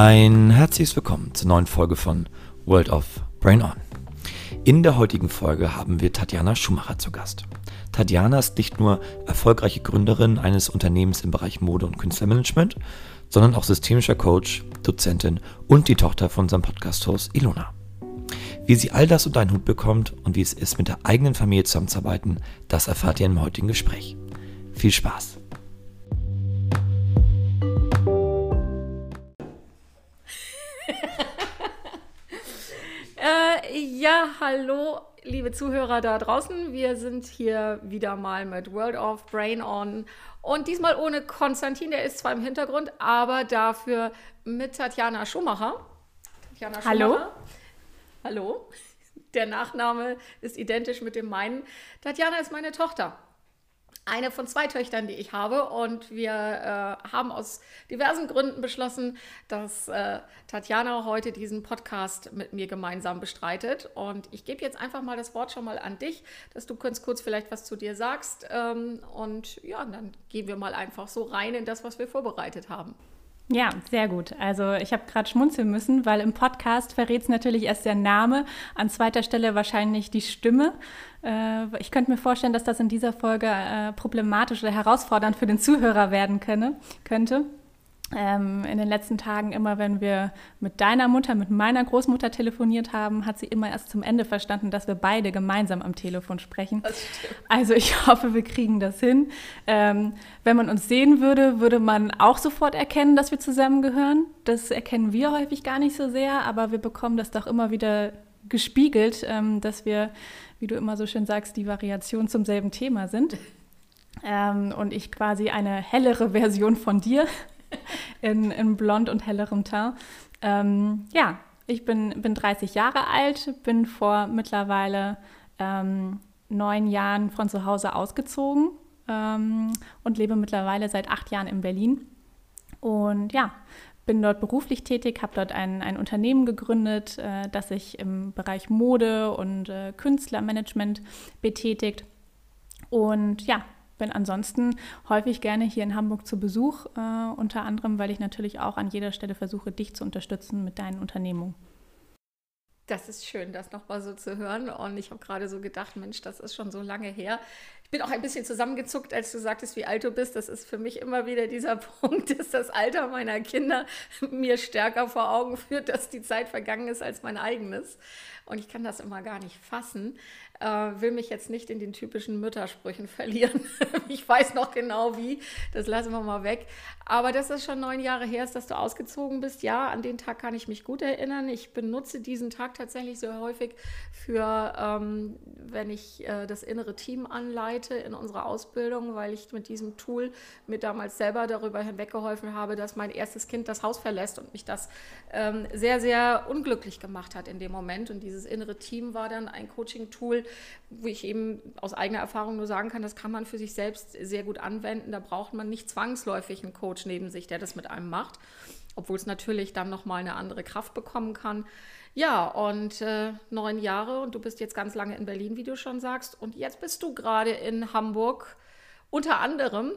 Ein herzliches Willkommen zur neuen Folge von World of Brain On. In der heutigen Folge haben wir Tatjana Schumacher zu Gast. Tatjana ist nicht nur erfolgreiche Gründerin eines Unternehmens im Bereich Mode und Künstlermanagement, sondern auch systemischer Coach, Dozentin und die Tochter von unserem Podcast-Host Ilona. Wie sie all das unter einen Hut bekommt und wie es ist, mit der eigenen Familie zusammenzuarbeiten, das erfahrt ihr im heutigen Gespräch. Viel Spaß! Ja, hallo, liebe Zuhörer da draußen. Wir sind hier wieder mal mit World of Brain On. Und diesmal ohne Konstantin, der ist zwar im Hintergrund, aber dafür mit Tatjana Schumacher. Tatjana Hallo. Hallo. Der Nachname ist identisch mit dem meinen. Tatjana ist meine Tochter eine von zwei Töchtern, die ich habe. Und wir äh, haben aus diversen Gründen beschlossen, dass äh, Tatjana heute diesen Podcast mit mir gemeinsam bestreitet. Und ich gebe jetzt einfach mal das Wort schon mal an dich, dass du kurz, kurz vielleicht was zu dir sagst. Ähm, und ja, dann gehen wir mal einfach so rein in das, was wir vorbereitet haben. Ja, sehr gut. Also ich habe gerade schmunzeln müssen, weil im Podcast verrät es natürlich erst der Name, an zweiter Stelle wahrscheinlich die Stimme. Äh, ich könnte mir vorstellen, dass das in dieser Folge äh, problematisch oder herausfordernd für den Zuhörer werden könne, könnte ähm, in den letzten Tagen immer, wenn wir mit deiner Mutter, mit meiner Großmutter telefoniert haben, hat sie immer erst zum Ende verstanden, dass wir beide gemeinsam am Telefon sprechen. Also ich hoffe, wir kriegen das hin. Ähm, wenn man uns sehen würde, würde man auch sofort erkennen, dass wir zusammengehören. Das erkennen wir häufig gar nicht so sehr, aber wir bekommen das doch immer wieder gespiegelt, ähm, dass wir, wie du immer so schön sagst, die Variation zum selben Thema sind. Ähm, und ich quasi eine hellere Version von dir in, in blond und hellerem Teint. Ähm, ja, ich bin, bin 30 Jahre alt, bin vor mittlerweile ähm, neun Jahren von zu Hause ausgezogen ähm, und lebe mittlerweile seit acht Jahren in Berlin. Und ja, bin dort beruflich tätig, habe dort ein, ein Unternehmen gegründet, äh, das sich im Bereich Mode und äh, Künstlermanagement betätigt. Und ja, bin ansonsten häufig gerne hier in Hamburg zu Besuch, äh, unter anderem, weil ich natürlich auch an jeder Stelle versuche, dich zu unterstützen mit deinen Unternehmungen. Das ist schön, das nochmal so zu hören. Und ich habe gerade so gedacht, Mensch, das ist schon so lange her. Ich bin auch ein bisschen zusammengezuckt, als du sagtest, wie alt du bist. Das ist für mich immer wieder dieser Punkt, dass das Alter meiner Kinder mir stärker vor Augen führt, dass die Zeit vergangen ist als mein eigenes. Und ich kann das immer gar nicht fassen. Äh, will mich jetzt nicht in den typischen Müttersprüchen verlieren. ich weiß noch genau wie, das lassen wir mal weg. Aber dass das schon neun Jahre her ist, dass du ausgezogen bist, ja, an den Tag kann ich mich gut erinnern. Ich benutze diesen Tag tatsächlich sehr häufig für, ähm, wenn ich äh, das innere Team anleite in unserer Ausbildung, weil ich mit diesem Tool mir damals selber darüber hinweggeholfen habe, dass mein erstes Kind das Haus verlässt und mich das ähm, sehr, sehr unglücklich gemacht hat in dem Moment. Und dieses innere Team war dann ein Coaching-Tool, wo ich eben aus eigener Erfahrung nur sagen kann, das kann man für sich selbst sehr gut anwenden. Da braucht man nicht zwangsläufig einen Coach neben sich, der das mit einem macht, obwohl es natürlich dann nochmal eine andere Kraft bekommen kann. Ja, und äh, neun Jahre und du bist jetzt ganz lange in Berlin, wie du schon sagst. Und jetzt bist du gerade in Hamburg, unter anderem,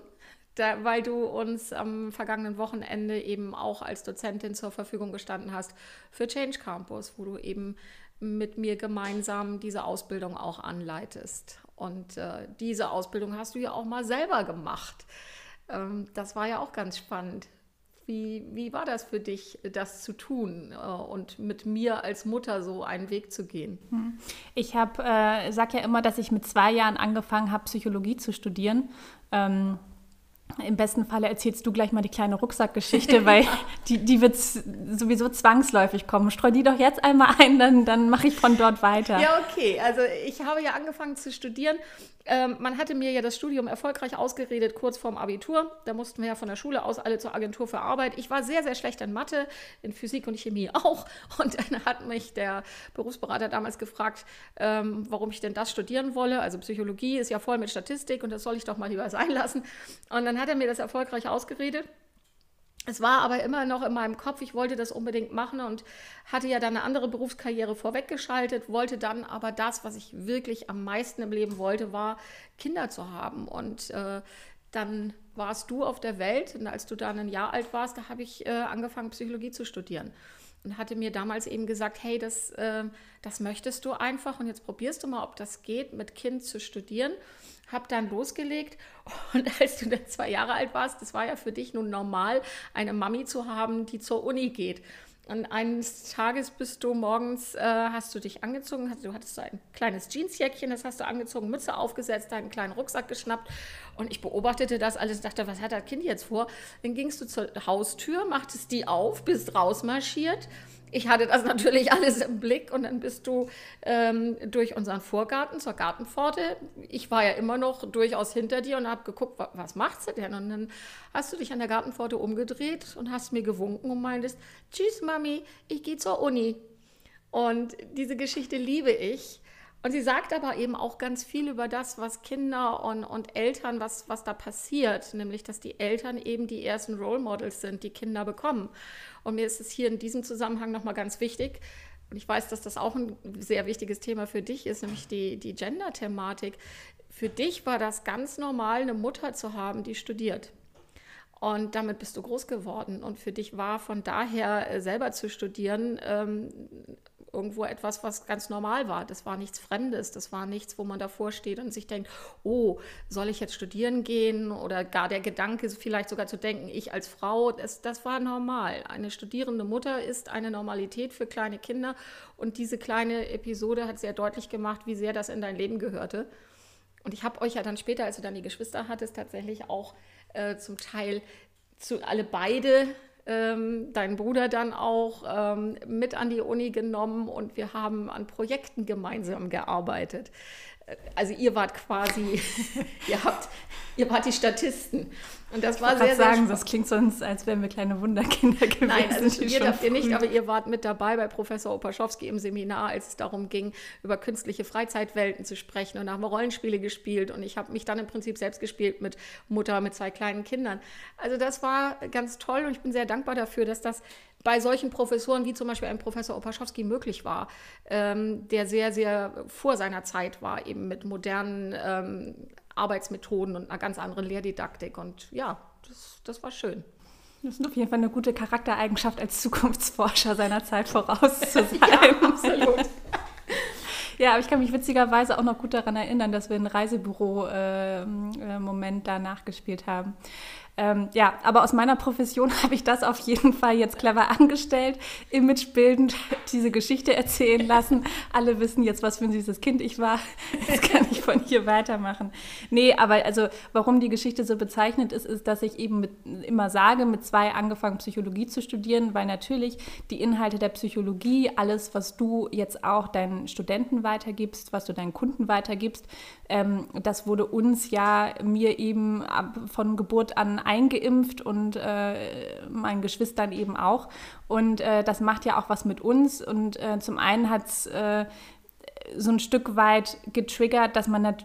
da, weil du uns am vergangenen Wochenende eben auch als Dozentin zur Verfügung gestanden hast für Change Campus, wo du eben mit mir gemeinsam diese Ausbildung auch anleitest. Und äh, diese Ausbildung hast du ja auch mal selber gemacht. Ähm, das war ja auch ganz spannend. Wie, wie war das für dich, das zu tun äh, und mit mir als Mutter so einen Weg zu gehen? Hm. Ich habe, äh, sage ja immer, dass ich mit zwei Jahren angefangen habe, Psychologie zu studieren. Ähm, im besten Falle erzählst du gleich mal die kleine Rucksackgeschichte, weil die, die wird sowieso zwangsläufig kommen. Streu die doch jetzt einmal ein, dann, dann mache ich von dort weiter. Ja, okay. Also ich habe ja angefangen zu studieren ähm, man hatte mir ja das Studium erfolgreich ausgeredet, kurz vorm Abitur. Da mussten wir ja von der Schule aus alle zur Agentur für Arbeit. Ich war sehr, sehr schlecht in Mathe, in Physik und Chemie auch. Und dann hat mich der Berufsberater damals gefragt, ähm, warum ich denn das studieren wolle. Also Psychologie ist ja voll mit Statistik und das soll ich doch mal lieber sein lassen. Und dann hat er mir das erfolgreich ausgeredet. Es war aber immer noch in meinem Kopf, ich wollte das unbedingt machen und hatte ja dann eine andere Berufskarriere vorweggeschaltet, wollte dann aber das, was ich wirklich am meisten im Leben wollte, war Kinder zu haben. Und äh, dann warst du auf der Welt und als du dann ein Jahr alt warst, da habe ich äh, angefangen, Psychologie zu studieren und hatte mir damals eben gesagt, hey, das, äh, das möchtest du einfach und jetzt probierst du mal, ob das geht, mit Kind zu studieren. Hab dann losgelegt und als du dann zwei Jahre alt warst, das war ja für dich nun normal, eine Mami zu haben, die zur Uni geht. Und eines Tages bist du morgens, äh, hast du dich angezogen, hast, du hattest ein kleines Jeansjäckchen, das hast du angezogen, Mütze aufgesetzt, deinen kleinen Rucksack geschnappt. Und ich beobachtete das alles und dachte, was hat das Kind jetzt vor? Dann gingst du zur Haustür, machtest die auf, bist rausmarschiert ich hatte das natürlich alles im Blick und dann bist du ähm, durch unseren Vorgarten zur Gartenpforte. Ich war ja immer noch durchaus hinter dir und habe geguckt, was, was macht sie denn? Und dann hast du dich an der Gartenpforte umgedreht und hast mir gewunken und meintest, tschüss Mami, ich gehe zur Uni. Und diese Geschichte liebe ich. Und sie sagt aber eben auch ganz viel über das, was Kinder und, und Eltern, was, was da passiert, nämlich dass die Eltern eben die ersten Role Models sind, die Kinder bekommen. Und mir ist es hier in diesem Zusammenhang nochmal ganz wichtig, und ich weiß, dass das auch ein sehr wichtiges Thema für dich ist, nämlich die, die Gender-Thematik. Für dich war das ganz normal, eine Mutter zu haben, die studiert. Und damit bist du groß geworden. Und für dich war von daher äh, selber zu studieren ähm, irgendwo etwas, was ganz normal war. Das war nichts Fremdes, das war nichts, wo man davor steht und sich denkt, oh, soll ich jetzt studieren gehen? Oder gar der Gedanke, vielleicht sogar zu denken, ich als Frau, das, das war normal. Eine studierende Mutter ist eine Normalität für kleine Kinder. Und diese kleine Episode hat sehr deutlich gemacht, wie sehr das in dein Leben gehörte. Und ich habe euch ja dann später, als du dann die Geschwister hattest, tatsächlich auch äh, zum Teil zu alle beide ähm, deinen Bruder dann auch ähm, mit an die Uni genommen und wir haben an Projekten gemeinsam gearbeitet. Also ihr wart quasi, ihr habt, ihr wart die Statisten. Und das war ich sehr, sagen, das klingt sonst, als wären wir kleine Wunderkinder gewesen. Nein, also studiert habt ihr nicht, aber ihr wart mit dabei bei Professor Opaschowski im Seminar, als es darum ging, über künstliche Freizeitwelten zu sprechen. Und da haben wir Rollenspiele gespielt und ich habe mich dann im Prinzip selbst gespielt mit Mutter, mit zwei kleinen Kindern. Also das war ganz toll und ich bin sehr dankbar dafür, dass das bei solchen Professoren wie zum Beispiel ein Professor Opaschowski möglich war, ähm, der sehr, sehr vor seiner Zeit war, eben mit modernen ähm, Arbeitsmethoden und einer ganz anderen Lehrdidaktik. Und ja, das, das war schön. Das ist auf jeden Fall eine gute Charaktereigenschaft, als Zukunftsforscher seiner Zeit voraus zu sein. ja, absolut. Ja, aber ich kann mich witzigerweise auch noch gut daran erinnern, dass wir einen Reisebüro-Moment äh, äh, da nachgespielt haben. Ähm, ja, aber aus meiner Profession habe ich das auf jeden Fall jetzt clever angestellt, imagebildend diese Geschichte erzählen lassen. Alle wissen jetzt, was für ein süßes Kind ich war. Jetzt kann ich von hier weitermachen. Nee, aber also warum die Geschichte so bezeichnet ist, ist, dass ich eben mit, immer sage, mit zwei angefangen Psychologie zu studieren, weil natürlich die Inhalte der Psychologie, alles, was du jetzt auch deinen Studenten weitergibst, was du deinen Kunden weitergibst, ähm, das wurde uns ja, mir eben von Geburt an eingeimpft und äh, meinen Geschwistern eben auch. Und äh, das macht ja auch was mit uns. Und äh, zum einen hat es äh, so ein Stück weit getriggert, dass man,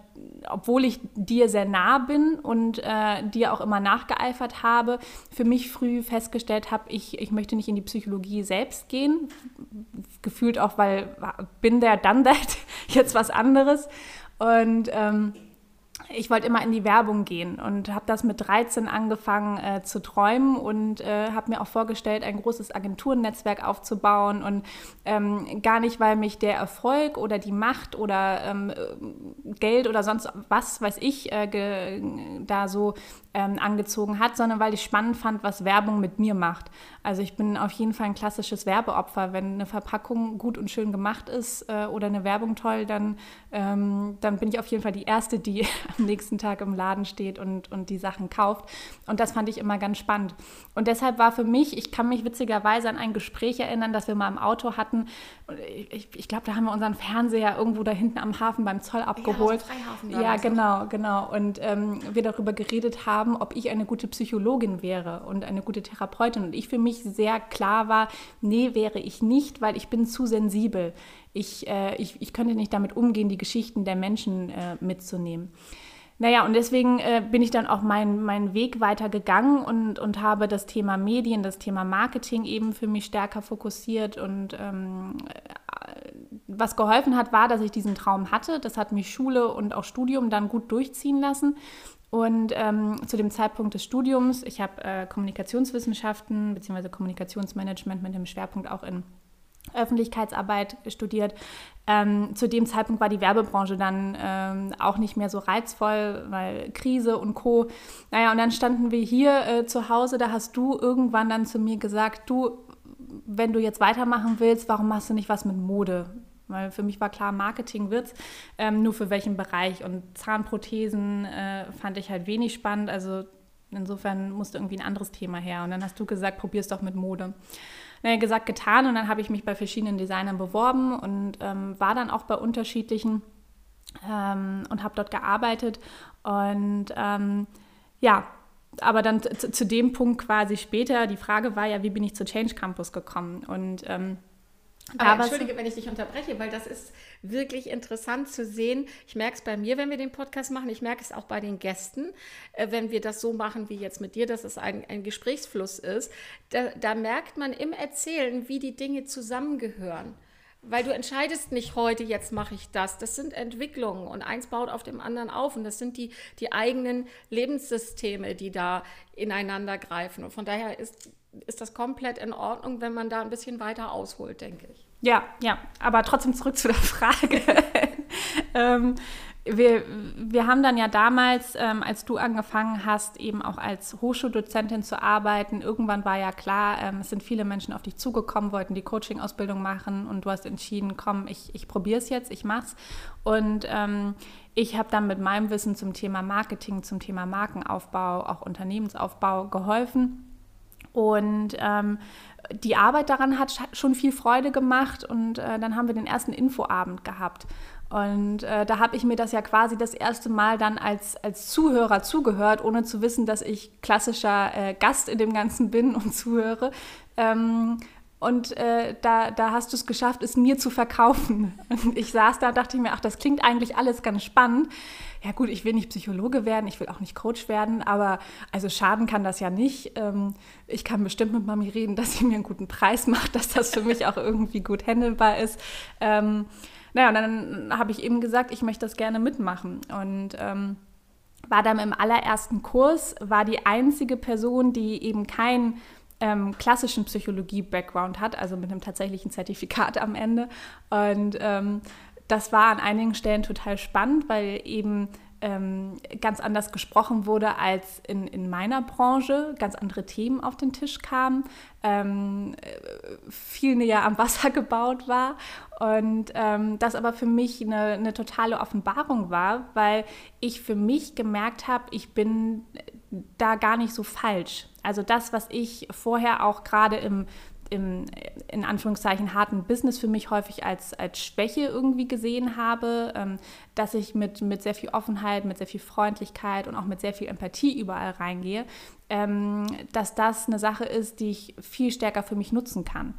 obwohl ich dir sehr nah bin und äh, dir auch immer nachgeeifert habe, für mich früh festgestellt habe, ich, ich möchte nicht in die Psychologie selbst gehen. Gefühlt auch, weil bin der, done that, jetzt was anderes. Und ähm, ich wollte immer in die Werbung gehen und habe das mit 13 angefangen äh, zu träumen und äh, habe mir auch vorgestellt, ein großes Agenturnetzwerk aufzubauen und ähm, gar nicht, weil mich der Erfolg oder die Macht oder ähm, Geld oder sonst was, weiß ich, äh, da so ähm, angezogen hat, sondern weil ich spannend fand, was Werbung mit mir macht. Also ich bin auf jeden Fall ein klassisches Werbeopfer. Wenn eine Verpackung gut und schön gemacht ist äh, oder eine Werbung toll, dann, ähm, dann bin ich auf jeden Fall die Erste, die am nächsten Tag im Laden steht und, und die Sachen kauft. Und das fand ich immer ganz spannend. Und deshalb war für mich, ich kann mich witzigerweise an ein Gespräch erinnern, das wir mal im Auto hatten. Ich, ich glaube, da haben wir unseren Fernseher irgendwo da hinten am Hafen beim Zoll abgeholt. Ja, ja genau, genau. Und ähm, wir darüber geredet haben, haben, ob ich eine gute Psychologin wäre und eine gute Therapeutin. Und ich für mich sehr klar war, nee, wäre ich nicht, weil ich bin zu sensibel. Ich, äh, ich, ich könnte nicht damit umgehen, die Geschichten der Menschen äh, mitzunehmen. Naja, und deswegen äh, bin ich dann auch meinen mein Weg weitergegangen und, und habe das Thema Medien, das Thema Marketing eben für mich stärker fokussiert. Und ähm, äh, was geholfen hat, war, dass ich diesen Traum hatte. Das hat mich Schule und auch Studium dann gut durchziehen lassen. Und ähm, zu dem Zeitpunkt des Studiums, ich habe äh, Kommunikationswissenschaften bzw. Kommunikationsmanagement mit dem Schwerpunkt auch in Öffentlichkeitsarbeit studiert. Ähm, zu dem Zeitpunkt war die Werbebranche dann ähm, auch nicht mehr so reizvoll, weil Krise und Co. Naja, und dann standen wir hier äh, zu Hause, da hast du irgendwann dann zu mir gesagt, du, wenn du jetzt weitermachen willst, warum machst du nicht was mit Mode? Weil für mich war klar, Marketing wird's, ähm, nur für welchen Bereich. Und Zahnprothesen äh, fand ich halt wenig spannend. Also insofern musste irgendwie ein anderes Thema her. Und dann hast du gesagt, probier's doch mit Mode. Naja, gesagt, getan. Und dann habe ich mich bei verschiedenen Designern beworben und ähm, war dann auch bei unterschiedlichen ähm, und habe dort gearbeitet. Und ähm, ja, aber dann zu, zu, dem Punkt quasi später, die Frage war ja, wie bin ich zu Change Campus gekommen? Und ähm, aber Entschuldige, wenn ich dich unterbreche, weil das ist wirklich interessant zu sehen. Ich merke es bei mir, wenn wir den Podcast machen. Ich merke es auch bei den Gästen, äh, wenn wir das so machen wie jetzt mit dir, dass es ein, ein Gesprächsfluss ist. Da, da merkt man im Erzählen, wie die Dinge zusammengehören. Weil du entscheidest nicht heute, jetzt mache ich das. Das sind Entwicklungen und eins baut auf dem anderen auf. Und das sind die, die eigenen Lebenssysteme, die da ineinander greifen. Und von daher ist ist das komplett in Ordnung, wenn man da ein bisschen weiter ausholt, denke ich. Ja, ja, aber trotzdem zurück zu der Frage. ähm, wir, wir haben dann ja damals, ähm, als du angefangen hast, eben auch als Hochschuldozentin zu arbeiten, irgendwann war ja klar, ähm, es sind viele Menschen auf dich zugekommen, wollten die Coaching-Ausbildung machen und du hast entschieden, komm, ich, ich probiere es jetzt, ich mach's. Und ähm, ich habe dann mit meinem Wissen zum Thema Marketing, zum Thema Markenaufbau, auch Unternehmensaufbau geholfen und ähm, die Arbeit daran hat schon viel Freude gemacht und äh, dann haben wir den ersten Infoabend gehabt. Und äh, da habe ich mir das ja quasi das erste Mal dann als, als Zuhörer zugehört, ohne zu wissen, dass ich klassischer äh, Gast in dem Ganzen bin und zuhöre. Ähm, und äh, da, da hast du es geschafft, es mir zu verkaufen. Und ich saß da und dachte mir, ach, das klingt eigentlich alles ganz spannend. Ja gut, ich will nicht Psychologe werden, ich will auch nicht Coach werden, aber also schaden kann das ja nicht. Ähm, ich kann bestimmt mit Mami reden, dass sie mir einen guten Preis macht, dass das für mich auch irgendwie gut handelbar ist. Ähm, naja, und dann habe ich eben gesagt, ich möchte das gerne mitmachen. Und ähm, war dann im allerersten Kurs, war die einzige Person, die eben kein ähm, klassischen Psychologie-Background hat, also mit einem tatsächlichen Zertifikat am Ende. Und ähm, das war an einigen Stellen total spannend, weil eben ähm, ganz anders gesprochen wurde als in, in meiner Branche, ganz andere Themen auf den Tisch kamen, ähm, viel näher am Wasser gebaut war und ähm, das aber für mich eine, eine totale Offenbarung war, weil ich für mich gemerkt habe, ich bin da gar nicht so falsch. Also das, was ich vorher auch gerade im im in Anführungszeichen harten Business für mich häufig als, als Schwäche irgendwie gesehen habe, ähm, dass ich mit, mit sehr viel Offenheit, mit sehr viel Freundlichkeit und auch mit sehr viel Empathie überall reingehe, ähm, dass das eine Sache ist, die ich viel stärker für mich nutzen kann.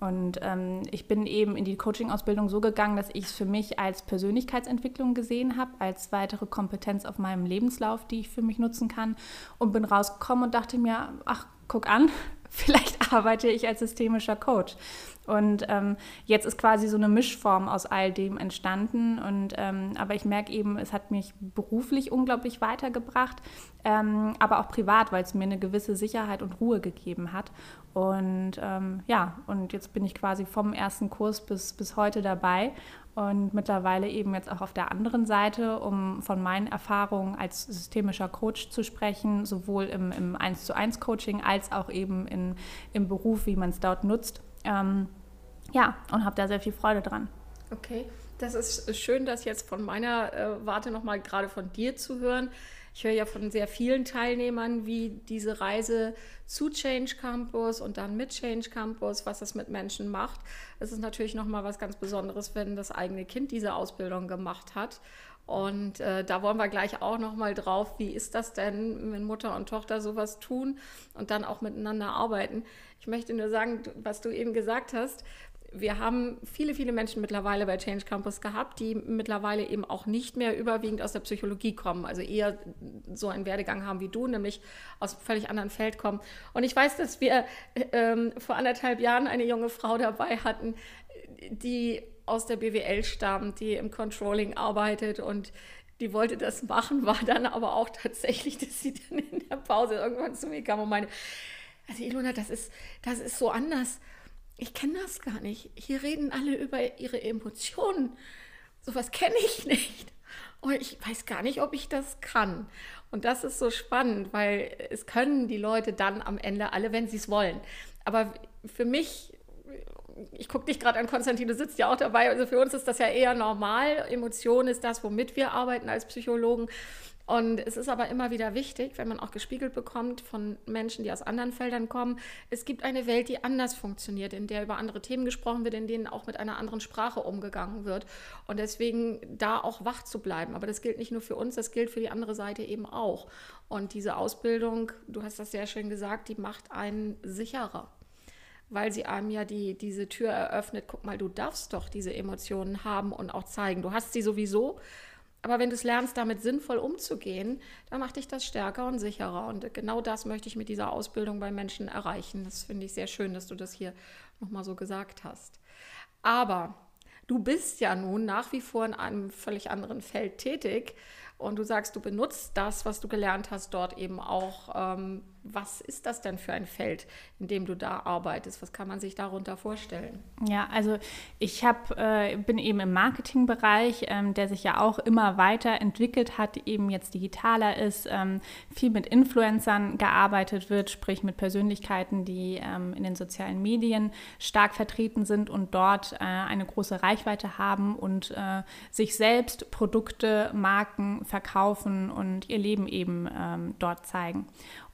Und ähm, ich bin eben in die Coaching-Ausbildung so gegangen, dass ich es für mich als Persönlichkeitsentwicklung gesehen habe, als weitere Kompetenz auf meinem Lebenslauf, die ich für mich nutzen kann. Und bin rausgekommen und dachte mir, ach, guck an, vielleicht arbeite ich als systemischer Coach. Und ähm, jetzt ist quasi so eine Mischform aus all dem entstanden. Und, ähm, aber ich merke eben, es hat mich beruflich unglaublich weitergebracht, ähm, aber auch privat, weil es mir eine gewisse Sicherheit und Ruhe gegeben hat. Und ähm, ja, und jetzt bin ich quasi vom ersten Kurs bis, bis heute dabei und mittlerweile eben jetzt auch auf der anderen Seite, um von meinen Erfahrungen als systemischer Coach zu sprechen, sowohl im, im 1 zu 1 Coaching als auch eben in, im Beruf, wie man es dort nutzt. Ähm, ja, und habe da sehr viel Freude dran. Okay, das ist schön, das jetzt von meiner äh, Warte nochmal gerade von dir zu hören. Ich höre ja von sehr vielen Teilnehmern, wie diese Reise zu Change Campus und dann mit Change Campus, was das mit Menschen macht. Es ist natürlich nochmal was ganz Besonderes, wenn das eigene Kind diese Ausbildung gemacht hat. Und äh, da wollen wir gleich auch nochmal drauf, wie ist das denn, wenn Mutter und Tochter sowas tun und dann auch miteinander arbeiten. Ich möchte nur sagen, was du eben gesagt hast, wir haben viele, viele Menschen mittlerweile bei Change Campus gehabt, die mittlerweile eben auch nicht mehr überwiegend aus der Psychologie kommen, also eher so einen Werdegang haben wie du, nämlich aus einem völlig anderen Feld kommen. Und ich weiß, dass wir ähm, vor anderthalb Jahren eine junge Frau dabei hatten, die aus der BWL stammt, die im Controlling arbeitet und die wollte das machen, war dann aber auch tatsächlich, dass sie dann in der Pause irgendwann zu mir kam und meinte, also Ilona, das ist, das ist so anders. Ich kenne das gar nicht. Hier reden alle über ihre Emotionen. Sowas kenne ich nicht. Und ich weiß gar nicht, ob ich das kann. Und das ist so spannend, weil es können die Leute dann am Ende alle, wenn sie es wollen. Aber für mich, ich gucke dich gerade an, Konstantin, du sitzt ja auch dabei. Also für uns ist das ja eher normal. Emotion ist das, womit wir arbeiten als Psychologen. Und es ist aber immer wieder wichtig, wenn man auch gespiegelt bekommt von Menschen, die aus anderen Feldern kommen, es gibt eine Welt, die anders funktioniert, in der über andere Themen gesprochen wird, in denen auch mit einer anderen Sprache umgegangen wird. Und deswegen da auch wach zu bleiben. Aber das gilt nicht nur für uns, das gilt für die andere Seite eben auch. Und diese Ausbildung, du hast das sehr schön gesagt, die macht einen sicherer weil sie einem ja die, diese Tür eröffnet, guck mal, du darfst doch diese Emotionen haben und auch zeigen. Du hast sie sowieso, aber wenn du es lernst, damit sinnvoll umzugehen, dann macht dich das stärker und sicherer. Und genau das möchte ich mit dieser Ausbildung bei Menschen erreichen. Das finde ich sehr schön, dass du das hier nochmal so gesagt hast. Aber du bist ja nun nach wie vor in einem völlig anderen Feld tätig und du sagst, du benutzt das, was du gelernt hast, dort eben auch. Ähm, was ist das denn für ein Feld, in dem du da arbeitest? Was kann man sich darunter vorstellen? Ja, also ich hab, äh, bin eben im Marketingbereich, ähm, der sich ja auch immer weiter entwickelt hat, eben jetzt digitaler ist, ähm, viel mit Influencern gearbeitet wird, sprich mit Persönlichkeiten, die ähm, in den sozialen Medien stark vertreten sind und dort äh, eine große Reichweite haben und äh, sich selbst Produkte, Marken verkaufen und ihr Leben eben ähm, dort zeigen.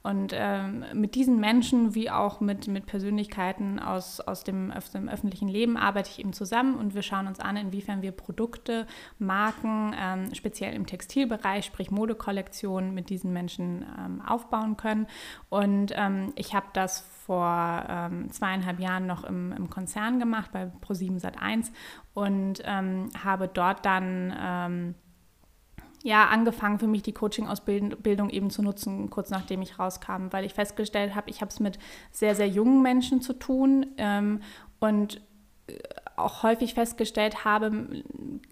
Und ähm, mit diesen Menschen wie auch mit, mit Persönlichkeiten aus, aus, dem, aus dem öffentlichen Leben arbeite ich eben zusammen und wir schauen uns an, inwiefern wir Produkte, Marken, ähm, speziell im Textilbereich, sprich Modekollektionen, mit diesen Menschen ähm, aufbauen können. Und ähm, ich habe das vor ähm, zweieinhalb Jahren noch im, im Konzern gemacht bei Pro7 Sat1 und ähm, habe dort dann ja angefangen, für mich die Coaching-Ausbildung eben zu nutzen, kurz nachdem ich rauskam, weil ich festgestellt habe, ich habe es mit sehr, sehr jungen Menschen zu tun ähm, und äh, auch häufig festgestellt habe,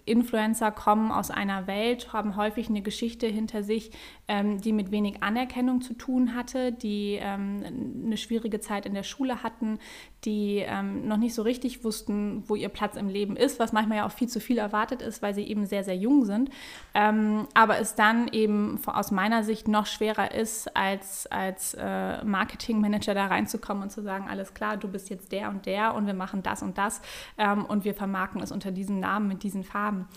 Influencer kommen aus einer Welt, haben häufig eine Geschichte hinter sich, ähm, die mit wenig Anerkennung zu tun hatte, die ähm, eine schwierige Zeit in der Schule hatten, die ähm, noch nicht so richtig wussten, wo ihr Platz im Leben ist, was manchmal ja auch viel zu viel erwartet ist, weil sie eben sehr, sehr jung sind. Ähm, aber es dann eben aus meiner Sicht noch schwerer ist, als, als äh, Marketingmanager da reinzukommen und zu sagen, alles klar, du bist jetzt der und der und wir machen das und das ähm, und wir vermarkten es unter diesem Namen mit diesen Farben.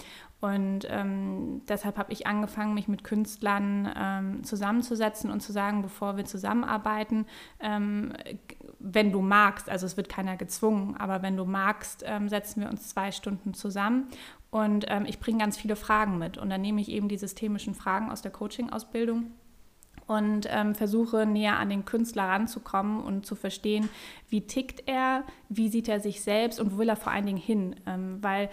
Und ähm, deshalb habe ich angefangen, mich mit Künstlern ähm, zusammenzusetzen und zu sagen, bevor wir zusammenarbeiten, ähm, wenn du magst, also es wird keiner gezwungen, aber wenn du magst, ähm, setzen wir uns zwei Stunden zusammen und ähm, ich bringe ganz viele Fragen mit. Und dann nehme ich eben die systemischen Fragen aus der Coaching-Ausbildung und ähm, versuche näher an den Künstler ranzukommen und zu verstehen, wie tickt er, wie sieht er sich selbst und wo will er vor allen Dingen hin. Ähm, weil,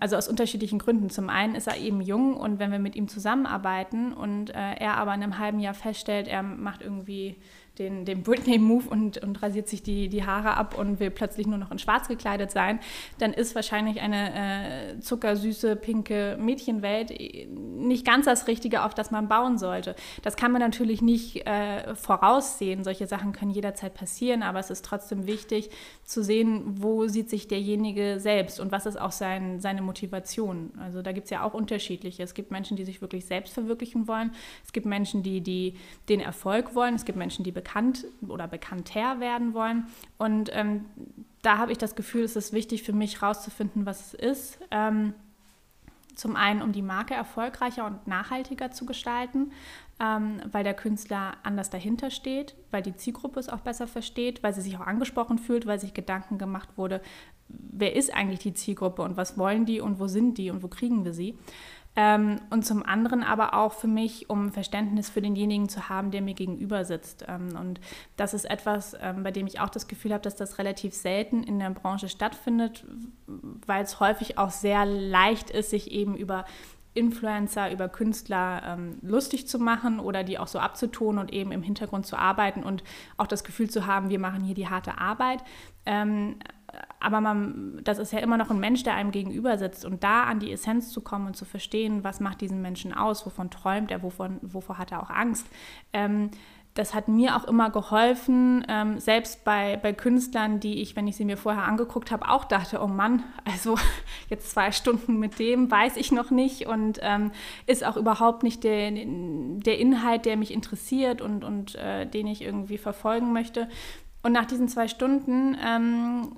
also aus unterschiedlichen Gründen. Zum einen ist er eben jung und wenn wir mit ihm zusammenarbeiten und äh, er aber in einem halben Jahr feststellt, er macht irgendwie den, den Britney-Move und, und rasiert sich die, die Haare ab und will plötzlich nur noch in schwarz gekleidet sein, dann ist wahrscheinlich eine äh, zuckersüße, pinke Mädchenwelt nicht ganz das Richtige, auf das man bauen sollte. Das kann man natürlich nicht äh, voraussehen. Solche Sachen können jederzeit passieren, aber es ist trotzdem wichtig zu sehen, wo sieht sich derjenige selbst und was ist auch sein, seine Motivation. Also da gibt es ja auch unterschiedliche. Es gibt Menschen, die sich wirklich selbst verwirklichen wollen. Es gibt Menschen, die, die den Erfolg wollen. Es gibt Menschen, die bekannt oder bekannter werden wollen. Und ähm, da habe ich das Gefühl, es ist wichtig für mich herauszufinden, was es ist. Ähm, zum einen, um die Marke erfolgreicher und nachhaltiger zu gestalten, ähm, weil der Künstler anders dahinter steht, weil die Zielgruppe es auch besser versteht, weil sie sich auch angesprochen fühlt, weil sich Gedanken gemacht wurde, wer ist eigentlich die Zielgruppe und was wollen die und wo sind die und wo kriegen wir sie. Ähm, und zum anderen aber auch für mich, um Verständnis für denjenigen zu haben, der mir gegenüber sitzt. Ähm, und das ist etwas, ähm, bei dem ich auch das Gefühl habe, dass das relativ selten in der Branche stattfindet, weil es häufig auch sehr leicht ist, sich eben über Influencer, über Künstler ähm, lustig zu machen oder die auch so abzutun und eben im Hintergrund zu arbeiten und auch das Gefühl zu haben, wir machen hier die harte Arbeit. Aber man, das ist ja immer noch ein Mensch, der einem gegenüber sitzt. Und da an die Essenz zu kommen und zu verstehen, was macht diesen Menschen aus, wovon träumt er, wovon, wovor hat er auch Angst. Ähm, das hat mir auch immer geholfen, ähm, selbst bei, bei Künstlern, die ich, wenn ich sie mir vorher angeguckt habe, auch dachte, oh Mann, also jetzt zwei Stunden mit dem, weiß ich noch nicht und ähm, ist auch überhaupt nicht der, der Inhalt, der mich interessiert und, und äh, den ich irgendwie verfolgen möchte. Und nach diesen zwei Stunden ähm,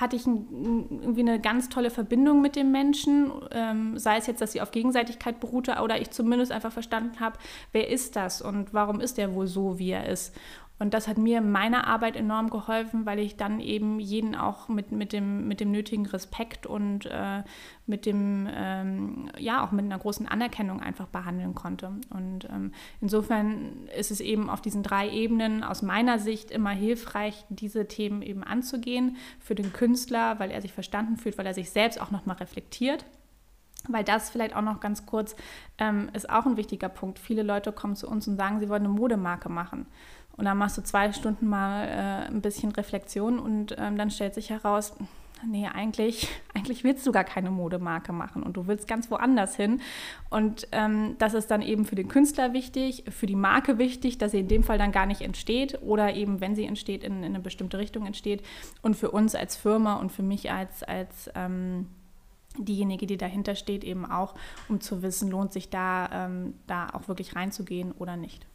hatte ich ein, irgendwie eine ganz tolle Verbindung mit dem Menschen, ähm, sei es jetzt, dass sie auf Gegenseitigkeit beruhte oder ich zumindest einfach verstanden habe, wer ist das und warum ist er wohl so, wie er ist. Und das hat mir in meiner Arbeit enorm geholfen, weil ich dann eben jeden auch mit, mit, dem, mit dem nötigen Respekt und äh, mit dem, ähm, ja, auch mit einer großen Anerkennung einfach behandeln konnte. Und ähm, insofern ist es eben auf diesen drei Ebenen aus meiner Sicht immer hilfreich, diese Themen eben anzugehen für den Künstler, weil er sich verstanden fühlt, weil er sich selbst auch nochmal reflektiert. Weil das vielleicht auch noch ganz kurz ähm, ist auch ein wichtiger Punkt. Viele Leute kommen zu uns und sagen, sie wollen eine Modemarke machen. Und dann machst du zwei Stunden mal äh, ein bisschen Reflexion und ähm, dann stellt sich heraus, nee, eigentlich, eigentlich willst du gar keine Modemarke machen und du willst ganz woanders hin. Und ähm, das ist dann eben für den Künstler wichtig, für die Marke wichtig, dass sie in dem Fall dann gar nicht entsteht oder eben, wenn sie entsteht, in, in eine bestimmte Richtung entsteht. Und für uns als Firma und für mich als, als ähm, diejenige, die dahinter steht, eben auch, um zu wissen, lohnt sich da, ähm, da auch wirklich reinzugehen oder nicht.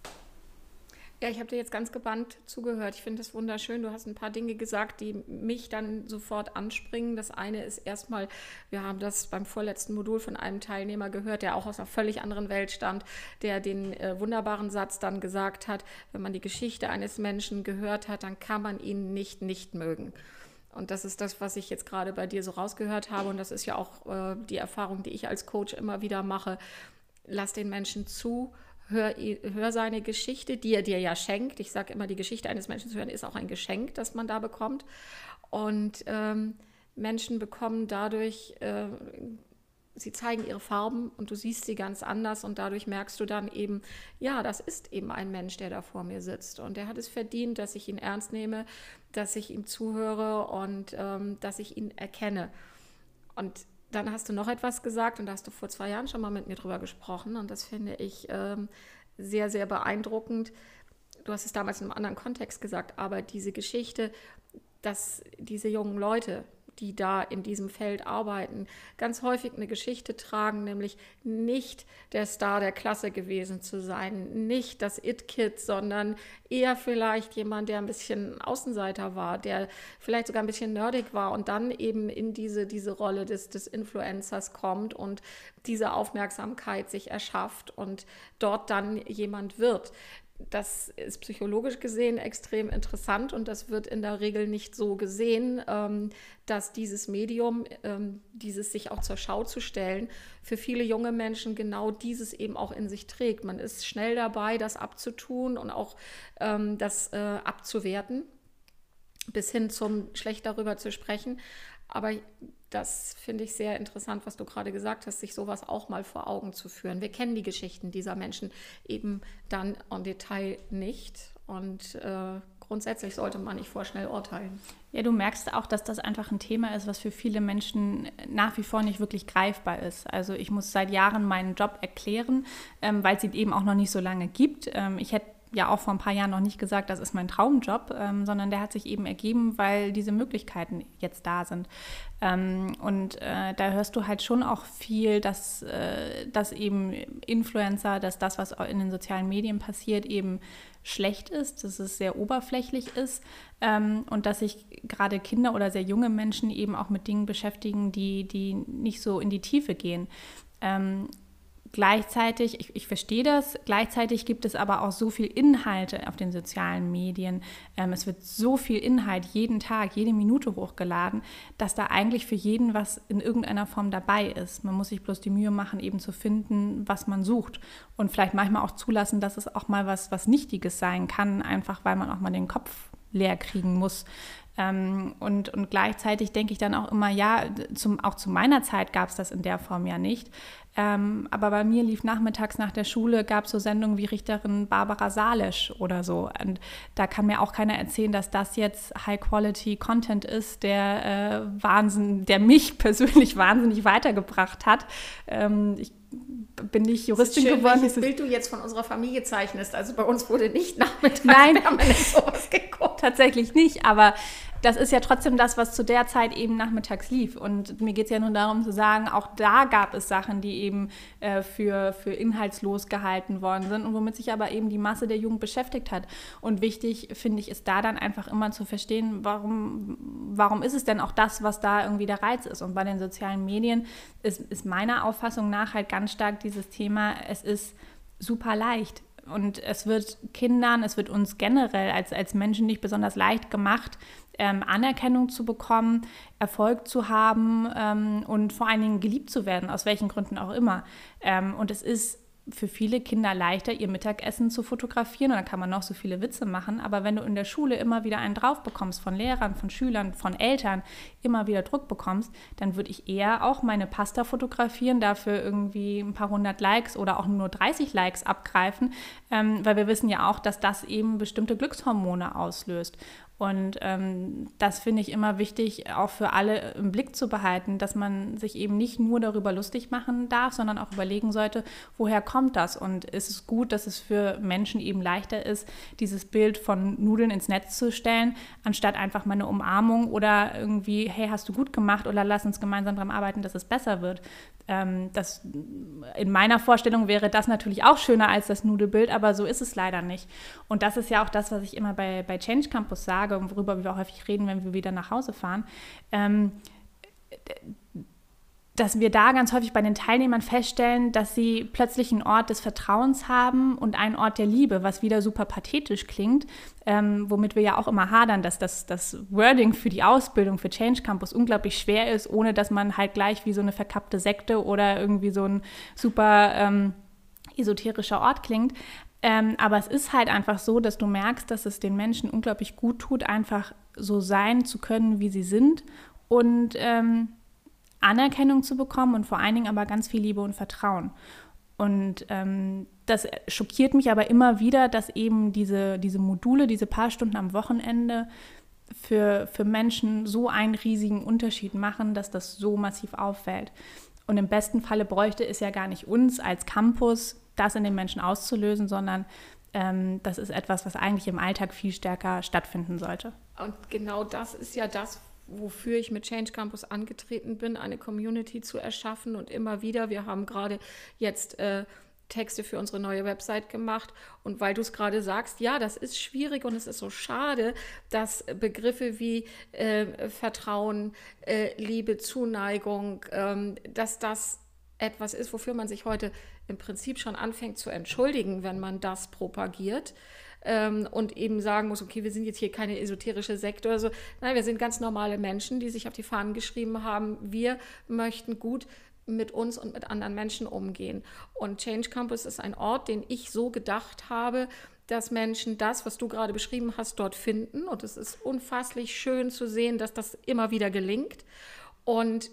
Ja, ich habe dir jetzt ganz gebannt zugehört. Ich finde das wunderschön. Du hast ein paar Dinge gesagt, die mich dann sofort anspringen. Das eine ist erstmal, wir haben das beim vorletzten Modul von einem Teilnehmer gehört, der auch aus einer völlig anderen Welt stammt, der den äh, wunderbaren Satz dann gesagt hat, wenn man die Geschichte eines Menschen gehört hat, dann kann man ihn nicht nicht mögen. Und das ist das, was ich jetzt gerade bei dir so rausgehört habe. Und das ist ja auch äh, die Erfahrung, die ich als Coach immer wieder mache. Lass den Menschen zu hör, hör seine Geschichte, die er dir ja schenkt. Ich sage immer, die Geschichte eines Menschen zu hören ist auch ein Geschenk, das man da bekommt. Und ähm, Menschen bekommen dadurch, äh, sie zeigen ihre Farben und du siehst sie ganz anders und dadurch merkst du dann eben, ja, das ist eben ein Mensch, der da vor mir sitzt und der hat es verdient, dass ich ihn ernst nehme, dass ich ihm zuhöre und ähm, dass ich ihn erkenne. Und dann hast du noch etwas gesagt und da hast du vor zwei Jahren schon mal mit mir drüber gesprochen und das finde ich ähm, sehr, sehr beeindruckend. Du hast es damals in einem anderen Kontext gesagt, aber diese Geschichte, dass diese jungen Leute, die da in diesem Feld arbeiten, ganz häufig eine Geschichte tragen, nämlich nicht der Star der Klasse gewesen zu sein, nicht das It-Kid, sondern eher vielleicht jemand, der ein bisschen Außenseiter war, der vielleicht sogar ein bisschen nerdig war und dann eben in diese, diese Rolle des, des Influencers kommt und diese Aufmerksamkeit sich erschafft und dort dann jemand wird das ist psychologisch gesehen extrem interessant und das wird in der Regel nicht so gesehen, ähm, dass dieses Medium, ähm, dieses sich auch zur Schau zu stellen, für viele junge Menschen genau dieses eben auch in sich trägt. Man ist schnell dabei, das abzutun und auch ähm, das äh, abzuwerten, bis hin zum schlecht darüber zu sprechen. Aber das finde ich sehr interessant, was du gerade gesagt hast, sich sowas auch mal vor Augen zu führen. Wir kennen die Geschichten dieser Menschen eben dann en Detail nicht. Und äh, grundsätzlich sollte man nicht vorschnell urteilen. Ja, du merkst auch, dass das einfach ein Thema ist, was für viele Menschen nach wie vor nicht wirklich greifbar ist. Also ich muss seit Jahren meinen Job erklären, ähm, weil es ihn eben auch noch nicht so lange gibt. Ähm, ich hätte ja auch vor ein paar Jahren noch nicht gesagt, das ist mein Traumjob, ähm, sondern der hat sich eben ergeben, weil diese Möglichkeiten jetzt da sind. Ähm, und äh, da hörst du halt schon auch viel, dass, äh, dass eben Influencer, dass das, was in den sozialen Medien passiert, eben schlecht ist, dass es sehr oberflächlich ist ähm, und dass sich gerade Kinder oder sehr junge Menschen eben auch mit Dingen beschäftigen, die, die nicht so in die Tiefe gehen. Gleichzeitig, ich, ich verstehe das, gleichzeitig gibt es aber auch so viel Inhalte auf den sozialen Medien. Ähm, es wird so viel Inhalt jeden Tag, jede Minute hochgeladen, dass da eigentlich für jeden was in irgendeiner Form dabei ist. Man muss sich bloß die Mühe machen, eben zu finden, was man sucht. Und vielleicht manchmal auch zulassen, dass es auch mal was, was Nichtiges sein kann, einfach weil man auch mal den Kopf leer kriegen muss. Ähm, und, und gleichzeitig denke ich dann auch immer, ja, zum, auch zu meiner Zeit gab es das in der Form ja nicht. Ähm, aber bei mir lief nachmittags nach der Schule, gab es so Sendungen wie Richterin Barbara Salesch oder so. Und da kann mir auch keiner erzählen, dass das jetzt High-Quality-Content ist, der äh, Wahnsinn, der mich persönlich wahnsinnig weitergebracht hat. Ähm, ich bin nicht Juristin schön, geworden. Welches Bild du jetzt von unserer Familie zeichnest. Also bei uns wurde nicht nachmittags Nein, sowas geguckt. Tatsächlich nicht, aber das ist ja trotzdem das, was zu der Zeit eben nachmittags lief. Und mir geht es ja nur darum zu sagen, auch da gab es Sachen, die eben äh, für, für inhaltslos gehalten worden sind und womit sich aber eben die Masse der Jugend beschäftigt hat. Und wichtig, finde ich, ist da dann einfach immer zu verstehen, warum, warum ist es denn auch das, was da irgendwie der Reiz ist. Und bei den sozialen Medien ist, ist meiner Auffassung nach halt ganz stark dieses Thema, es ist super leicht. Und es wird Kindern, es wird uns generell als, als Menschen nicht besonders leicht gemacht, ähm, Anerkennung zu bekommen, Erfolg zu haben ähm, und vor allen Dingen geliebt zu werden, aus welchen Gründen auch immer. Ähm, und es ist für viele Kinder leichter, ihr Mittagessen zu fotografieren und dann kann man noch so viele Witze machen. Aber wenn du in der Schule immer wieder einen drauf bekommst von Lehrern, von Schülern, von Eltern, immer wieder Druck bekommst, dann würde ich eher auch meine Pasta fotografieren, dafür irgendwie ein paar hundert Likes oder auch nur 30 Likes abgreifen, ähm, weil wir wissen ja auch, dass das eben bestimmte Glückshormone auslöst. Und ähm, das finde ich immer wichtig, auch für alle im Blick zu behalten, dass man sich eben nicht nur darüber lustig machen darf, sondern auch überlegen sollte, woher kommt das? Und ist es gut, dass es für Menschen eben leichter ist, dieses Bild von Nudeln ins Netz zu stellen, anstatt einfach mal eine Umarmung oder irgendwie, hey, hast du gut gemacht oder lass uns gemeinsam daran arbeiten, dass es besser wird. Ähm, das, in meiner Vorstellung wäre das natürlich auch schöner als das Nudelbild, aber so ist es leider nicht. Und das ist ja auch das, was ich immer bei, bei Change Campus sage und worüber wir häufig reden, wenn wir wieder nach Hause fahren. Ähm, dass wir da ganz häufig bei den Teilnehmern feststellen, dass sie plötzlich einen Ort des Vertrauens haben und einen Ort der Liebe, was wieder super pathetisch klingt, ähm, womit wir ja auch immer hadern, dass das, das Wording für die Ausbildung für Change Campus unglaublich schwer ist, ohne dass man halt gleich wie so eine verkappte Sekte oder irgendwie so ein super ähm, esoterischer Ort klingt. Ähm, aber es ist halt einfach so, dass du merkst, dass es den Menschen unglaublich gut tut, einfach so sein zu können, wie sie sind und ähm, Anerkennung zu bekommen und vor allen Dingen aber ganz viel Liebe und Vertrauen. Und ähm, das schockiert mich aber immer wieder, dass eben diese, diese Module, diese paar Stunden am Wochenende für, für Menschen so einen riesigen Unterschied machen, dass das so massiv auffällt. Und im besten Falle bräuchte es ja gar nicht uns als Campus, das in den Menschen auszulösen, sondern ähm, das ist etwas, was eigentlich im Alltag viel stärker stattfinden sollte. Und genau das ist ja das, wofür ich mit Change Campus angetreten bin, eine Community zu erschaffen. Und immer wieder, wir haben gerade jetzt äh, Texte für unsere neue Website gemacht. Und weil du es gerade sagst, ja, das ist schwierig und es ist so schade, dass Begriffe wie äh, Vertrauen, äh, Liebe, Zuneigung, ähm, dass das etwas ist, wofür man sich heute im Prinzip schon anfängt zu entschuldigen, wenn man das propagiert ähm, und eben sagen muss, okay, wir sind jetzt hier keine esoterische Sekte oder so. Nein, wir sind ganz normale Menschen, die sich auf die Fahnen geschrieben haben, wir möchten gut mit uns und mit anderen Menschen umgehen. Und Change Campus ist ein Ort, den ich so gedacht habe, dass Menschen das, was du gerade beschrieben hast, dort finden. Und es ist unfasslich schön zu sehen, dass das immer wieder gelingt. Und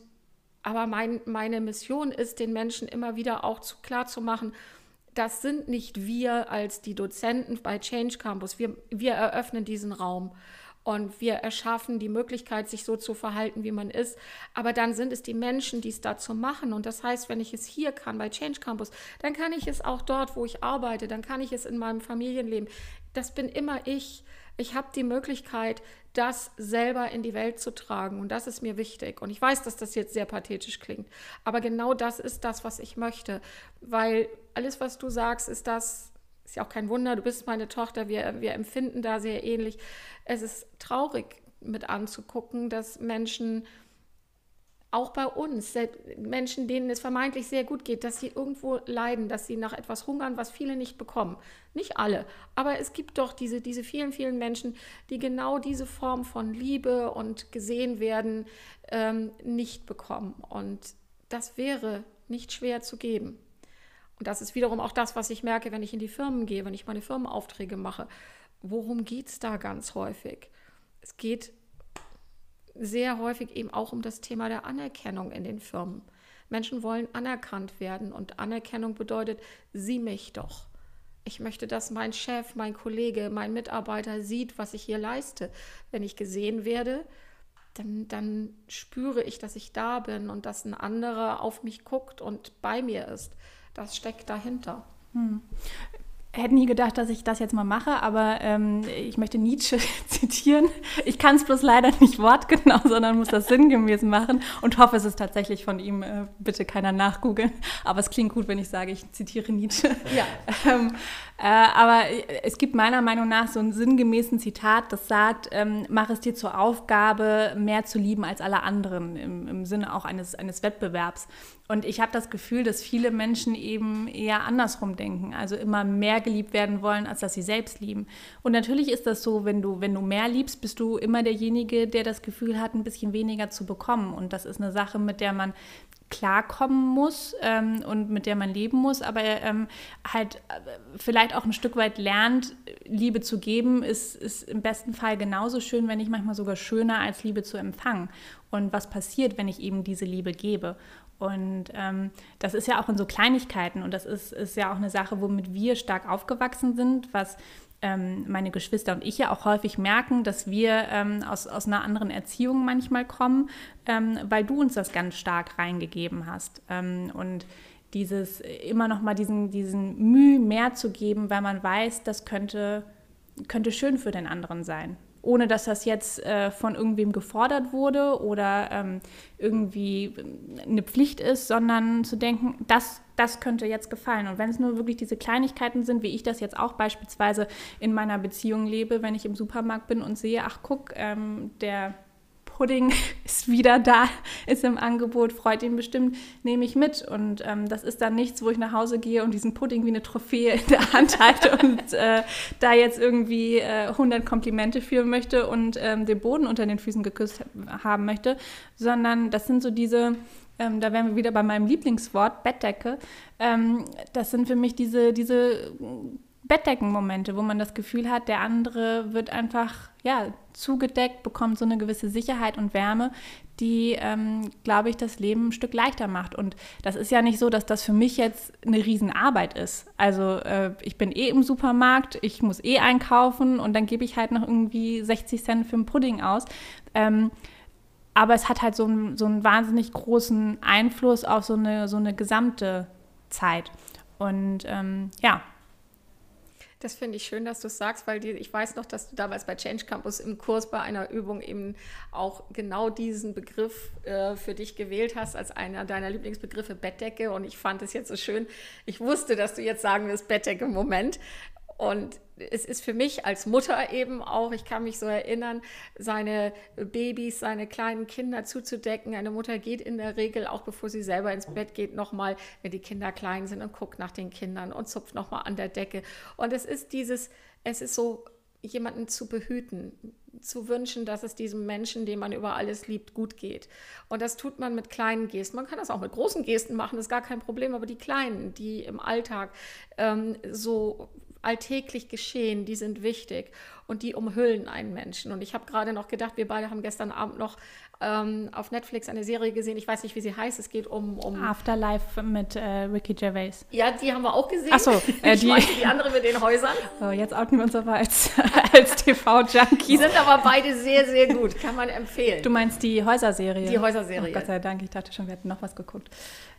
aber mein, meine Mission ist, den Menschen immer wieder auch zu, klar zu machen, das sind nicht wir als die Dozenten bei Change Campus. Wir, wir eröffnen diesen Raum und wir erschaffen die Möglichkeit, sich so zu verhalten, wie man ist. Aber dann sind es die Menschen, die es dazu machen. Und das heißt, wenn ich es hier kann bei Change Campus, dann kann ich es auch dort, wo ich arbeite, dann kann ich es in meinem Familienleben. Das bin immer ich. Ich habe die Möglichkeit, das selber in die Welt zu tragen. Und das ist mir wichtig. Und ich weiß, dass das jetzt sehr pathetisch klingt. Aber genau das ist das, was ich möchte. Weil alles, was du sagst, ist das, ist ja auch kein Wunder, du bist meine Tochter, wir, wir empfinden da sehr ähnlich. Es ist traurig mit anzugucken, dass Menschen auch bei uns, Menschen, denen es vermeintlich sehr gut geht, dass sie irgendwo leiden, dass sie nach etwas hungern, was viele nicht bekommen. Nicht alle, aber es gibt doch diese, diese vielen, vielen Menschen, die genau diese Form von Liebe und gesehen werden ähm, nicht bekommen. Und das wäre nicht schwer zu geben. Und das ist wiederum auch das, was ich merke, wenn ich in die Firmen gehe, wenn ich meine Firmenaufträge mache. worum geht es da ganz häufig? Es geht sehr häufig eben auch um das Thema der Anerkennung in den Firmen. Menschen wollen anerkannt werden und Anerkennung bedeutet, sieh mich doch. Ich möchte, dass mein Chef, mein Kollege, mein Mitarbeiter sieht, was ich hier leiste. Wenn ich gesehen werde, dann, dann spüre ich, dass ich da bin und dass ein anderer auf mich guckt und bei mir ist. Das steckt dahinter. Hm hätte nie gedacht, dass ich das jetzt mal mache, aber ähm, ich möchte Nietzsche zitieren. Ich kann es bloß leider nicht wortgenau, sondern muss das sinngemäß machen und hoffe, es ist tatsächlich von ihm. Äh, bitte keiner nachgoogeln. Aber es klingt gut, wenn ich sage, ich zitiere Nietzsche. Ja. ähm, äh, aber es gibt meiner Meinung nach so ein sinngemäßen Zitat, das sagt, ähm, mach es dir zur Aufgabe, mehr zu lieben als alle anderen, im, im Sinne auch eines, eines Wettbewerbs. Und ich habe das Gefühl, dass viele Menschen eben eher andersrum denken, also immer mehr geliebt werden wollen, als dass sie selbst lieben. Und natürlich ist das so, wenn du, wenn du mehr liebst, bist du immer derjenige, der das Gefühl hat, ein bisschen weniger zu bekommen. Und das ist eine Sache, mit der man klarkommen muss ähm, und mit der man leben muss, aber ähm, halt äh, vielleicht auch ein Stück weit lernt, Liebe zu geben, ist, ist im besten Fall genauso schön, wenn nicht manchmal sogar schöner, als Liebe zu empfangen. Und was passiert, wenn ich eben diese Liebe gebe? Und ähm, das ist ja auch in so Kleinigkeiten und das ist, ist ja auch eine Sache, womit wir stark aufgewachsen sind, was ähm, meine Geschwister und ich ja auch häufig merken, dass wir ähm, aus, aus einer anderen Erziehung manchmal kommen, ähm, weil du uns das ganz stark reingegeben hast. Ähm, und dieses immer noch mal diesen, diesen Mühe mehr zu geben, weil man weiß, das könnte, könnte schön für den anderen sein ohne dass das jetzt äh, von irgendwem gefordert wurde oder ähm, irgendwie eine Pflicht ist, sondern zu denken, das, das könnte jetzt gefallen. Und wenn es nur wirklich diese Kleinigkeiten sind, wie ich das jetzt auch beispielsweise in meiner Beziehung lebe, wenn ich im Supermarkt bin und sehe, ach guck, ähm, der Pudding ist wieder da, ist im Angebot, freut ihn bestimmt, nehme ich mit. Und ähm, das ist dann nichts, wo ich nach Hause gehe und diesen Pudding wie eine Trophäe in der Hand halte und äh, da jetzt irgendwie äh, 100 Komplimente führen möchte und ähm, den Boden unter den Füßen geküsst haben möchte, sondern das sind so diese, ähm, da wären wir wieder bei meinem Lieblingswort, Bettdecke. Ähm, das sind für mich diese, diese Bettdeckenmomente, wo man das Gefühl hat, der andere wird einfach ja, zugedeckt, bekommt so eine gewisse Sicherheit und Wärme, die, ähm, glaube ich, das Leben ein Stück leichter macht. Und das ist ja nicht so, dass das für mich jetzt eine Riesenarbeit ist. Also äh, ich bin eh im Supermarkt, ich muss eh einkaufen und dann gebe ich halt noch irgendwie 60 Cent für einen Pudding aus. Ähm, aber es hat halt so, ein, so einen wahnsinnig großen Einfluss auf so eine, so eine gesamte Zeit. Und ähm, ja, das finde ich schön, dass du es sagst, weil die, ich weiß noch, dass du damals bei Change Campus im Kurs bei einer Übung eben auch genau diesen Begriff äh, für dich gewählt hast als einer deiner Lieblingsbegriffe Bettdecke. Und ich fand es jetzt so schön. Ich wusste, dass du jetzt sagen wirst Bettdecke Moment. Und es ist für mich als Mutter eben auch, ich kann mich so erinnern, seine Babys, seine kleinen Kinder zuzudecken. Eine Mutter geht in der Regel, auch bevor sie selber ins Bett geht, nochmal, wenn die Kinder klein sind und guckt nach den Kindern und zupft nochmal an der Decke. Und es ist dieses, es ist so, jemanden zu behüten, zu wünschen, dass es diesem Menschen, den man über alles liebt, gut geht. Und das tut man mit kleinen Gesten. Man kann das auch mit großen Gesten machen, ist gar kein Problem, aber die kleinen, die im Alltag ähm, so alltäglich geschehen, die sind wichtig und die umhüllen einen Menschen. Und ich habe gerade noch gedacht, wir beide haben gestern Abend noch ähm, auf Netflix eine Serie gesehen, ich weiß nicht, wie sie heißt, es geht um... um Afterlife mit äh, Ricky Gervais. Ja, die haben wir auch gesehen. Achso, äh, die, die andere mit den Häusern. So, jetzt outen wir uns aber als, als TV-Junkies. Die sind aber beide sehr, sehr gut, kann man empfehlen. Du meinst die Häuserserie? Die Häuserserie. Oh, Gott sei Dank, ich dachte schon, wir hätten noch was geguckt.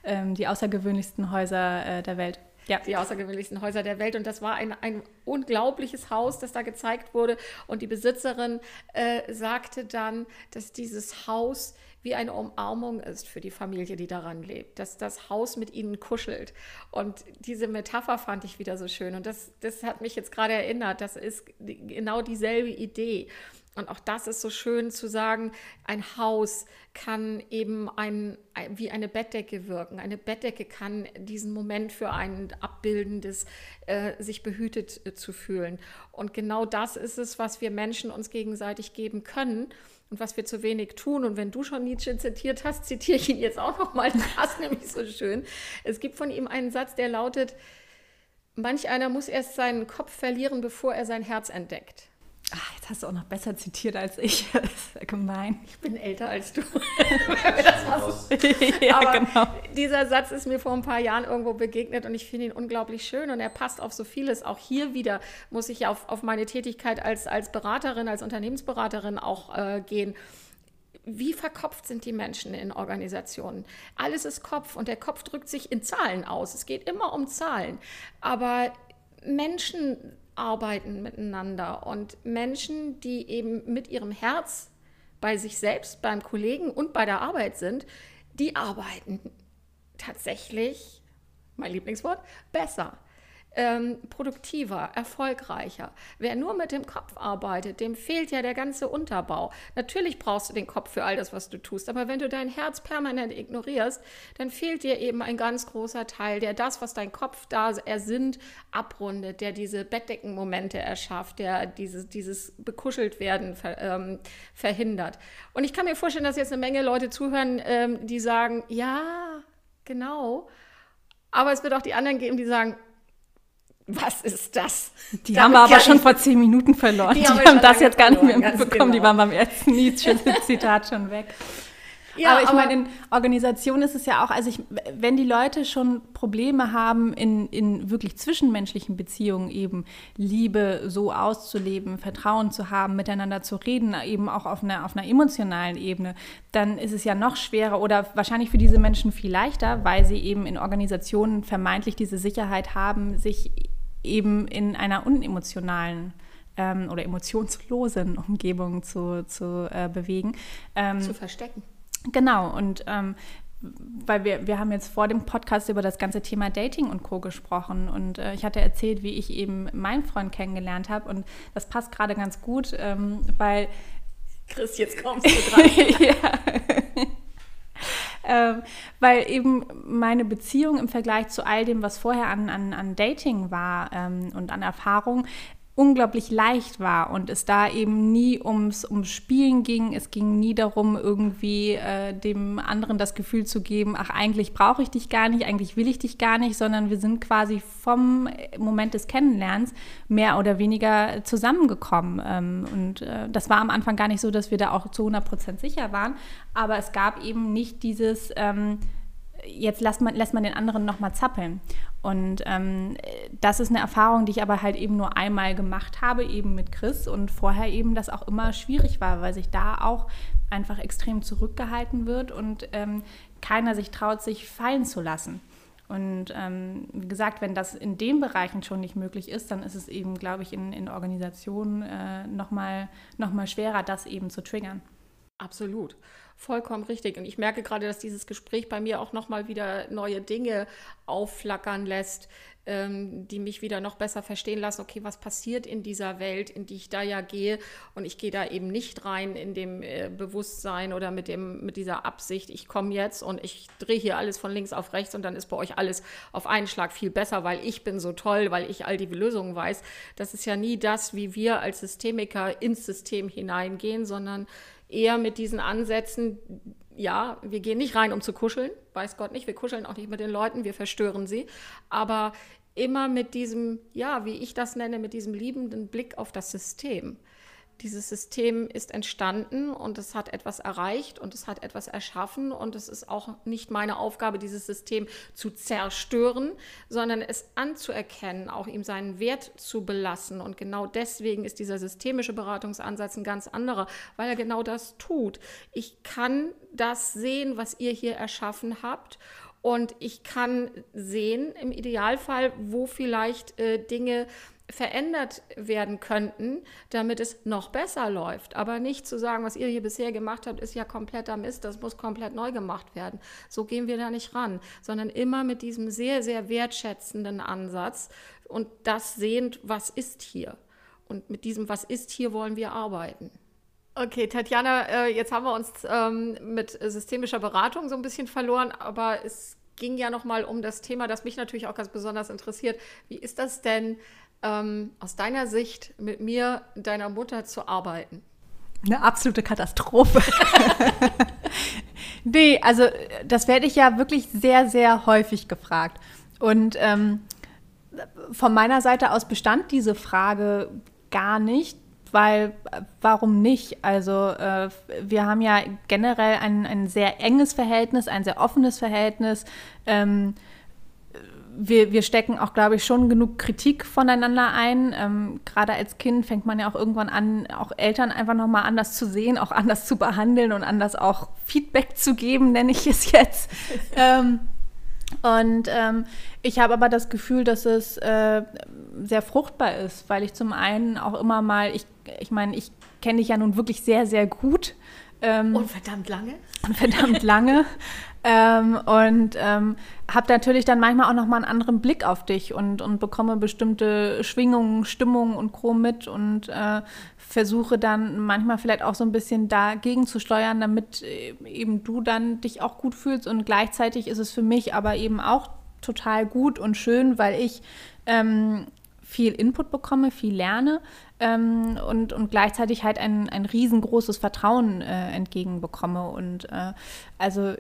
Ähm, die außergewöhnlichsten Häuser äh, der Welt ja. die außergewöhnlichsten Häuser der Welt. Und das war ein, ein unglaubliches Haus, das da gezeigt wurde. Und die Besitzerin äh, sagte dann, dass dieses Haus wie eine Umarmung ist für die Familie, die daran lebt, dass das Haus mit ihnen kuschelt. Und diese Metapher fand ich wieder so schön. Und das, das hat mich jetzt gerade erinnert. Das ist genau dieselbe Idee. Und auch das ist so schön zu sagen, ein Haus kann eben ein, wie eine Bettdecke wirken. Eine Bettdecke kann diesen Moment für einen abbilden, des, äh, sich behütet äh, zu fühlen. Und genau das ist es, was wir Menschen uns gegenseitig geben können und was wir zu wenig tun. Und wenn du schon Nietzsche zitiert hast, zitiere ich ihn jetzt auch nochmal. Das ist nämlich so schön. Es gibt von ihm einen Satz, der lautet, Manch einer muss erst seinen Kopf verlieren, bevor er sein Herz entdeckt. Ach, jetzt hast du auch noch besser zitiert als ich. Das ist ja gemein. Ich bin älter als du. ja, Aber genau. dieser Satz ist mir vor ein paar Jahren irgendwo begegnet und ich finde ihn unglaublich schön und er passt auf so vieles. Auch hier wieder muss ich auf, auf meine Tätigkeit als, als Beraterin, als Unternehmensberaterin auch äh, gehen. Wie verkopft sind die Menschen in Organisationen? Alles ist Kopf und der Kopf drückt sich in Zahlen aus. Es geht immer um Zahlen. Aber Menschen arbeiten miteinander. Und Menschen, die eben mit ihrem Herz bei sich selbst, beim Kollegen und bei der Arbeit sind, die arbeiten tatsächlich, mein Lieblingswort, besser ähm, produktiver, erfolgreicher. Wer nur mit dem Kopf arbeitet, dem fehlt ja der ganze Unterbau. Natürlich brauchst du den Kopf für all das, was du tust, aber wenn du dein Herz permanent ignorierst, dann fehlt dir eben ein ganz großer Teil, der das, was dein Kopf da ersinnt, abrundet, der diese Bettdeckenmomente erschafft, der dieses, dieses Bekuscheltwerden ver, ähm, verhindert. Und ich kann mir vorstellen, dass jetzt eine Menge Leute zuhören, ähm, die sagen, ja, genau. Aber es wird auch die anderen geben, die sagen, was ist das? Die Damit haben wir aber schon vor zehn Minuten verloren. Die, die haben, haben das jetzt gar nicht mehr mitbekommen. Genau. Die waren beim ersten Nietzsche-Zitat schon weg. Ja, aber ich aber meine, in Organisationen ist es ja auch, also ich, wenn die Leute schon Probleme haben, in, in wirklich zwischenmenschlichen Beziehungen eben Liebe so auszuleben, Vertrauen zu haben, miteinander zu reden, eben auch auf einer, auf einer emotionalen Ebene, dann ist es ja noch schwerer oder wahrscheinlich für diese Menschen viel leichter, weil sie eben in Organisationen vermeintlich diese Sicherheit haben, sich eben in einer unemotionalen ähm, oder emotionslosen Umgebung zu, zu äh, bewegen. Ähm, zu verstecken. Genau, und ähm, weil wir, wir haben jetzt vor dem Podcast über das ganze Thema Dating und Co. gesprochen und äh, ich hatte erzählt, wie ich eben meinen Freund kennengelernt habe und das passt gerade ganz gut, ähm, weil... Chris, jetzt kommst du dran. ja. Ähm, weil eben meine Beziehung im Vergleich zu all dem, was vorher an, an, an Dating war ähm, und an Erfahrung, unglaublich leicht war und es da eben nie ums, ums Spielen ging. Es ging nie darum, irgendwie äh, dem anderen das Gefühl zu geben, ach, eigentlich brauche ich dich gar nicht, eigentlich will ich dich gar nicht, sondern wir sind quasi vom Moment des Kennenlernens mehr oder weniger zusammengekommen. Ähm, und äh, das war am Anfang gar nicht so, dass wir da auch zu 100 Prozent sicher waren, aber es gab eben nicht dieses... Ähm, jetzt lässt man, lässt man den anderen nochmal zappeln. Und ähm, das ist eine Erfahrung, die ich aber halt eben nur einmal gemacht habe, eben mit Chris und vorher eben das auch immer schwierig war, weil sich da auch einfach extrem zurückgehalten wird und ähm, keiner sich traut, sich fallen zu lassen. Und ähm, wie gesagt, wenn das in den Bereichen schon nicht möglich ist, dann ist es eben, glaube ich, in, in Organisationen äh, nochmal noch mal schwerer, das eben zu triggern. Absolut. Vollkommen richtig. Und ich merke gerade, dass dieses Gespräch bei mir auch nochmal wieder neue Dinge aufflackern lässt, ähm, die mich wieder noch besser verstehen lassen, okay, was passiert in dieser Welt, in die ich da ja gehe. Und ich gehe da eben nicht rein in dem äh, Bewusstsein oder mit, dem, mit dieser Absicht, ich komme jetzt und ich drehe hier alles von links auf rechts und dann ist bei euch alles auf einen Schlag viel besser, weil ich bin so toll, weil ich all die Lösungen weiß. Das ist ja nie das, wie wir als Systemiker ins System hineingehen, sondern eher mit diesen Ansätzen, ja, wir gehen nicht rein, um zu kuscheln, weiß Gott nicht, wir kuscheln auch nicht mit den Leuten, wir verstören sie, aber immer mit diesem, ja, wie ich das nenne, mit diesem liebenden Blick auf das System. Dieses System ist entstanden und es hat etwas erreicht und es hat etwas erschaffen und es ist auch nicht meine Aufgabe, dieses System zu zerstören, sondern es anzuerkennen, auch ihm seinen Wert zu belassen. Und genau deswegen ist dieser systemische Beratungsansatz ein ganz anderer, weil er genau das tut. Ich kann das sehen, was ihr hier erschaffen habt und ich kann sehen, im Idealfall, wo vielleicht äh, Dinge verändert werden könnten, damit es noch besser läuft. Aber nicht zu sagen, was ihr hier bisher gemacht habt, ist ja kompletter Mist, das muss komplett neu gemacht werden. So gehen wir da nicht ran, sondern immer mit diesem sehr, sehr wertschätzenden Ansatz und das sehend, was ist hier. Und mit diesem, was ist hier, wollen wir arbeiten. Okay, Tatjana, äh, jetzt haben wir uns ähm, mit systemischer Beratung so ein bisschen verloren, aber es ging ja noch mal um das Thema, das mich natürlich auch ganz besonders interessiert. Wie ist das denn ähm, aus deiner Sicht mit mir, deiner Mutter zu arbeiten? Eine absolute Katastrophe. nee, also das werde ich ja wirklich sehr, sehr häufig gefragt. Und ähm, von meiner Seite aus bestand diese Frage gar nicht, weil warum nicht? Also äh, wir haben ja generell ein, ein sehr enges Verhältnis, ein sehr offenes Verhältnis. Ähm, wir, wir stecken auch, glaube ich, schon genug Kritik voneinander ein. Ähm, Gerade als Kind fängt man ja auch irgendwann an, auch Eltern einfach nochmal anders zu sehen, auch anders zu behandeln und anders auch Feedback zu geben, nenne ich es jetzt. ähm, und ähm, ich habe aber das Gefühl, dass es äh, sehr fruchtbar ist, weil ich zum einen auch immer mal, ich, ich meine, ich kenne dich ja nun wirklich sehr, sehr gut. Ähm, und verdammt lange. Und verdammt lange. Ähm, und ähm, habe natürlich dann manchmal auch nochmal einen anderen Blick auf dich und, und bekomme bestimmte Schwingungen, Stimmungen und Co. mit und äh, versuche dann manchmal vielleicht auch so ein bisschen dagegen zu steuern, damit äh, eben du dann dich auch gut fühlst. Und gleichzeitig ist es für mich aber eben auch total gut und schön, weil ich ähm, viel Input bekomme, viel lerne ähm, und, und gleichzeitig halt ein, ein riesengroßes Vertrauen äh, entgegenbekomme. Und äh, also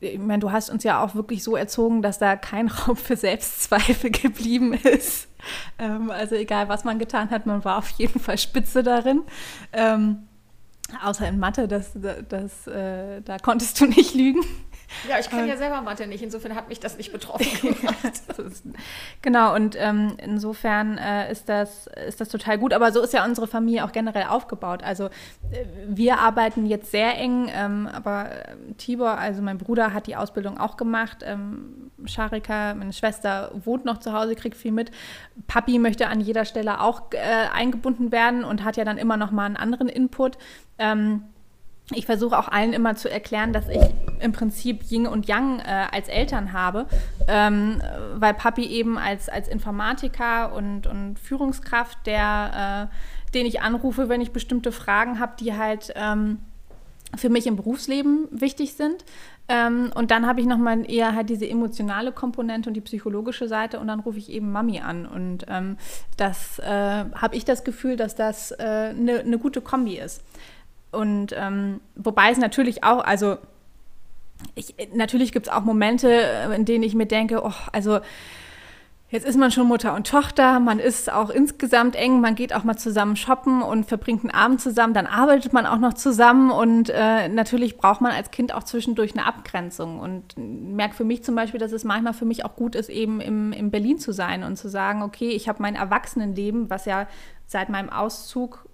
ich meine, du hast uns ja auch wirklich so erzogen, dass da kein Raum für Selbstzweifel geblieben ist. Ähm, also egal, was man getan hat, man war auf jeden Fall spitze darin. Ähm, außer in Mathe, das, das, das äh, da konntest du nicht lügen. Ja, ich kann ja selber Mathe nicht, insofern hat mich das nicht betroffen gemacht. genau, und ähm, insofern äh, ist, das, ist das total gut. Aber so ist ja unsere Familie auch generell aufgebaut. Also äh, wir arbeiten jetzt sehr eng, ähm, aber äh, Tibor, also mein Bruder, hat die Ausbildung auch gemacht. Ähm, Sharika, meine Schwester, wohnt noch zu Hause, kriegt viel mit. Papi möchte an jeder Stelle auch äh, eingebunden werden und hat ja dann immer noch mal einen anderen Input. Ähm, ich versuche auch allen immer zu erklären, dass ich im Prinzip Yin und Yang äh, als Eltern habe, ähm, weil Papi eben als, als Informatiker und, und Führungskraft, der, äh, den ich anrufe, wenn ich bestimmte Fragen habe, die halt ähm, für mich im Berufsleben wichtig sind. Ähm, und dann habe ich nochmal eher halt diese emotionale Komponente und die psychologische Seite und dann rufe ich eben Mami an. Und ähm, das äh, habe ich das Gefühl, dass das eine äh, ne gute Kombi ist. Und ähm, wobei es natürlich auch, also ich, natürlich gibt es auch Momente, äh, in denen ich mir denke, oh, also Jetzt ist man schon Mutter und Tochter, man ist auch insgesamt eng, man geht auch mal zusammen shoppen und verbringt einen Abend zusammen, dann arbeitet man auch noch zusammen und äh, natürlich braucht man als Kind auch zwischendurch eine Abgrenzung und merke für mich zum Beispiel, dass es manchmal für mich auch gut ist, eben im, in Berlin zu sein und zu sagen, okay, ich habe mein Erwachsenenleben, was ja seit meinem Auszug,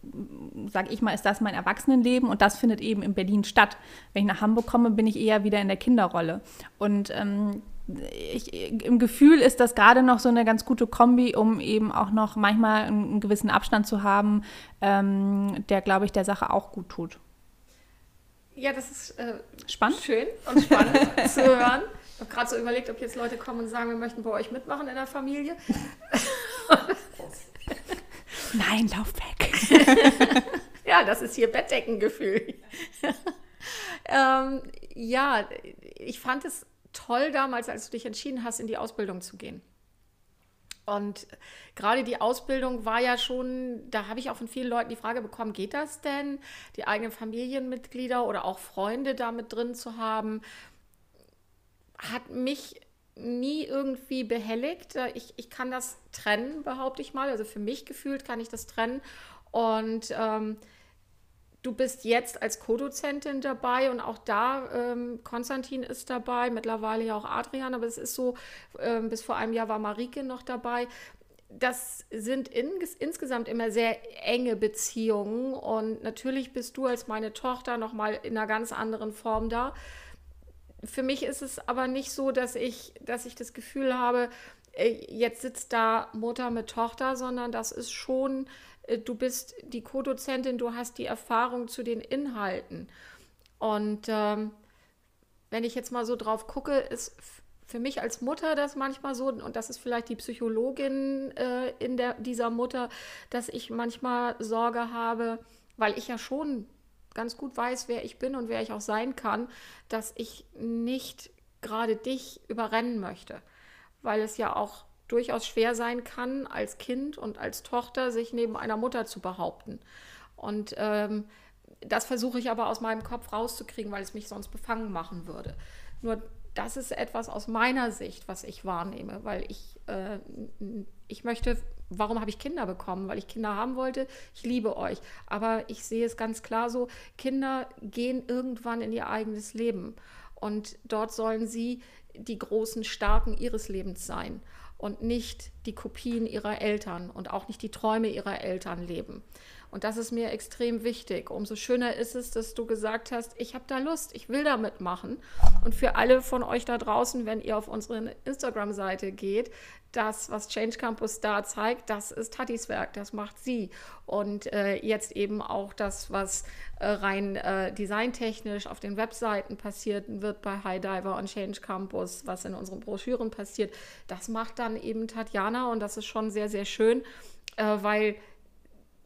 sage ich mal, ist das mein Erwachsenenleben und das findet eben in Berlin statt. Wenn ich nach Hamburg komme, bin ich eher wieder in der Kinderrolle. Und ähm, ich, im Gefühl ist das gerade noch so eine ganz gute Kombi, um eben auch noch manchmal einen, gewissen Abstand zu haben, ähm, der, glaube ich, der Sache auch gut tut. Ja, das ist äh, spannend. Schön und spannend zu hören. Ich habe gerade so überlegt, ob jetzt Leute kommen und sagen, wir möchten bei euch mitmachen in der Familie. Nein, lauf weg. ja, das ist hier Bettdeckengefühl. ähm, ja, ich fand es toll damals, als du dich entschieden hast, in die Ausbildung zu gehen. Und gerade die Ausbildung war ja schon, da habe ich auch von vielen Leuten die Frage bekommen, geht das denn, die eigenen Familienmitglieder oder auch Freunde damit drin zu haben? Hat mich nie irgendwie behelligt. Ich, ich kann das trennen, behaupte ich mal. Also für mich gefühlt kann ich das trennen. Und ähm, Du bist jetzt als Co-Dozentin dabei und auch da, ähm, Konstantin ist dabei, mittlerweile ja auch Adrian, aber es ist so, ähm, bis vor einem Jahr war Marike noch dabei. Das sind in, insgesamt immer sehr enge Beziehungen und natürlich bist du als meine Tochter nochmal in einer ganz anderen Form da. Für mich ist es aber nicht so, dass ich, dass ich das Gefühl habe, äh, jetzt sitzt da Mutter mit Tochter, sondern das ist schon du bist die Co-Dozentin, du hast die Erfahrung zu den Inhalten. Und ähm, wenn ich jetzt mal so drauf gucke, ist für mich als Mutter das manchmal so, und das ist vielleicht die Psychologin äh, in der, dieser Mutter, dass ich manchmal Sorge habe, weil ich ja schon ganz gut weiß, wer ich bin und wer ich auch sein kann, dass ich nicht gerade dich überrennen möchte, weil es ja auch durchaus schwer sein kann, als Kind und als Tochter sich neben einer Mutter zu behaupten. Und ähm, das versuche ich aber aus meinem Kopf rauszukriegen, weil es mich sonst befangen machen würde. Nur das ist etwas aus meiner Sicht, was ich wahrnehme, weil ich, äh, ich möchte, warum habe ich Kinder bekommen? Weil ich Kinder haben wollte. Ich liebe euch. Aber ich sehe es ganz klar so, Kinder gehen irgendwann in ihr eigenes Leben. Und dort sollen sie die großen Starken ihres Lebens sein und nicht die Kopien ihrer Eltern und auch nicht die Träume ihrer Eltern leben. Und das ist mir extrem wichtig. Umso schöner ist es, dass du gesagt hast, ich habe da Lust, ich will da mitmachen. Und für alle von euch da draußen, wenn ihr auf unsere Instagram-Seite geht, das, was Change Campus da zeigt, das ist Tatis Werk, das macht sie. Und äh, jetzt eben auch das, was äh, rein äh, designtechnisch auf den Webseiten passiert wird bei High Diver und Change Campus, was in unseren Broschüren passiert, das macht dann eben Tatjana und das ist schon sehr, sehr schön, äh, weil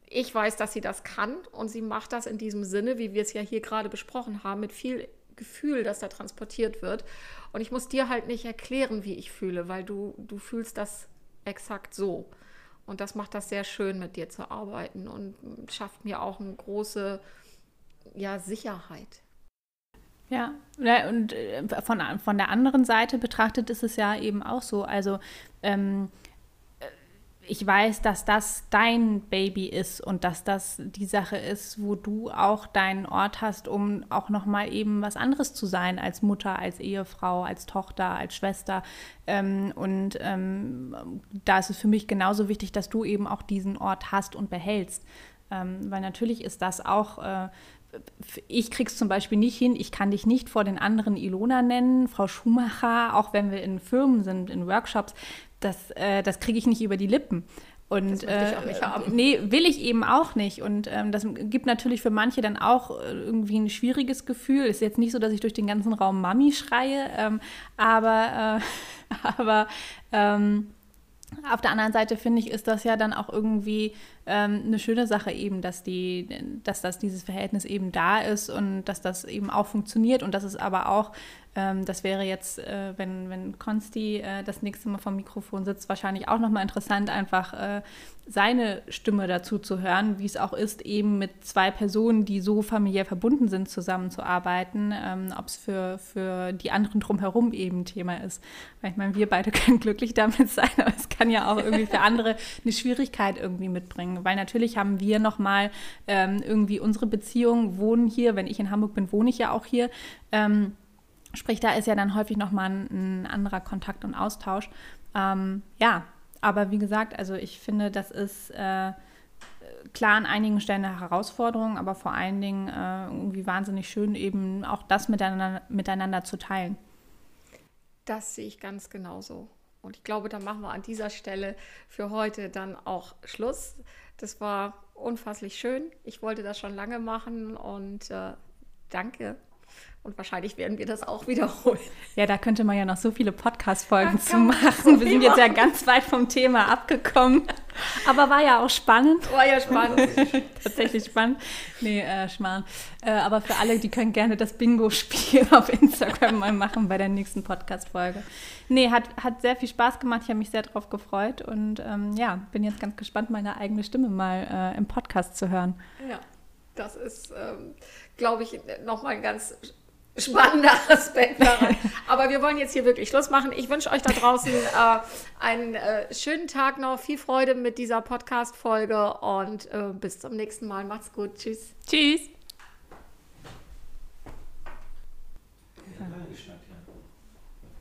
ich weiß, dass sie das kann und sie macht das in diesem Sinne, wie wir es ja hier gerade besprochen haben, mit viel Gefühl, das da transportiert wird. Und ich muss dir halt nicht erklären, wie ich fühle, weil du, du fühlst das exakt so. Und das macht das sehr schön, mit dir zu arbeiten und schafft mir auch eine große ja, Sicherheit. Ja, und äh, von, von der anderen Seite betrachtet ist es ja eben auch so. Also ähm, ich weiß, dass das dein Baby ist und dass das die Sache ist, wo du auch deinen Ort hast, um auch noch mal eben was anderes zu sein als Mutter, als Ehefrau, als Tochter, als Schwester. Ähm, und ähm, da ist es für mich genauso wichtig, dass du eben auch diesen Ort hast und behältst, ähm, weil natürlich ist das auch äh, ich krieg's zum Beispiel nicht hin, ich kann dich nicht vor den anderen Ilona nennen, Frau Schumacher, auch wenn wir in Firmen sind, in Workshops das, äh, das kriege ich nicht über die Lippen. Und äh, nee, will ich eben auch nicht. Und ähm, das gibt natürlich für manche dann auch äh, irgendwie ein schwieriges Gefühl. Ist jetzt nicht so, dass ich durch den ganzen Raum Mami schreie, ähm, aber, äh, aber ähm, auf der anderen Seite finde ich, ist das ja dann auch irgendwie ähm, eine schöne Sache eben, dass die, dass das dieses Verhältnis eben da ist und dass das eben auch funktioniert und dass es aber auch ähm, das wäre jetzt, äh, wenn, wenn Konsti äh, das nächste Mal vom Mikrofon sitzt, wahrscheinlich auch nochmal interessant, einfach äh, seine Stimme dazu zu hören, wie es auch ist, eben mit zwei Personen, die so familiär verbunden sind, zusammenzuarbeiten, ähm, ob es für, für die anderen drumherum eben Thema ist. Weil ich meine, wir beide können glücklich damit sein, aber es kann ja auch irgendwie für andere eine Schwierigkeit irgendwie mitbringen. Weil natürlich haben wir nochmal ähm, irgendwie unsere Beziehung, wohnen hier, wenn ich in Hamburg bin, wohne ich ja auch hier. Ähm, Sprich, da ist ja dann häufig nochmal ein, ein anderer Kontakt und Austausch. Ähm, ja, aber wie gesagt, also ich finde, das ist äh, klar an einigen Stellen eine Herausforderung, aber vor allen Dingen äh, irgendwie wahnsinnig schön, eben auch das miteinander, miteinander zu teilen. Das sehe ich ganz genauso. Und ich glaube, da machen wir an dieser Stelle für heute dann auch Schluss. Das war unfasslich schön. Ich wollte das schon lange machen und äh, danke und wahrscheinlich werden wir das auch wiederholen. Ja, da könnte man ja noch so viele Podcast-Folgen zu machen. wir sind jetzt ja ganz weit vom Thema abgekommen. Aber war ja auch spannend. War ja spannend. Tatsächlich spannend. Nee, äh, Schmarrn. Äh, aber für alle, die können gerne das Bingo-Spiel auf Instagram mal machen bei der nächsten Podcast-Folge. Nee, hat, hat sehr viel Spaß gemacht. Ich habe mich sehr darauf gefreut. Und ähm, ja, bin jetzt ganz gespannt, meine eigene Stimme mal äh, im Podcast zu hören. Ja, das ist, ähm, glaube ich, nochmal ein ganz spannender Aspekt daran. Aber wir wollen jetzt hier wirklich Schluss machen. Ich wünsche euch da draußen äh, einen äh, schönen Tag noch, viel Freude mit dieser Podcast-Folge und äh, bis zum nächsten Mal. Macht's gut. Tschüss. Tschüss.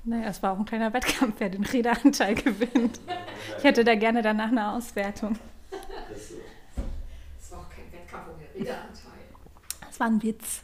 Naja, es war auch ein kleiner Wettkampf, wer den Redeanteil gewinnt. Ich hätte da gerne danach eine Auswertung. Es war auch kein Wettkampf um den Redeanteil. Das war ein Witz.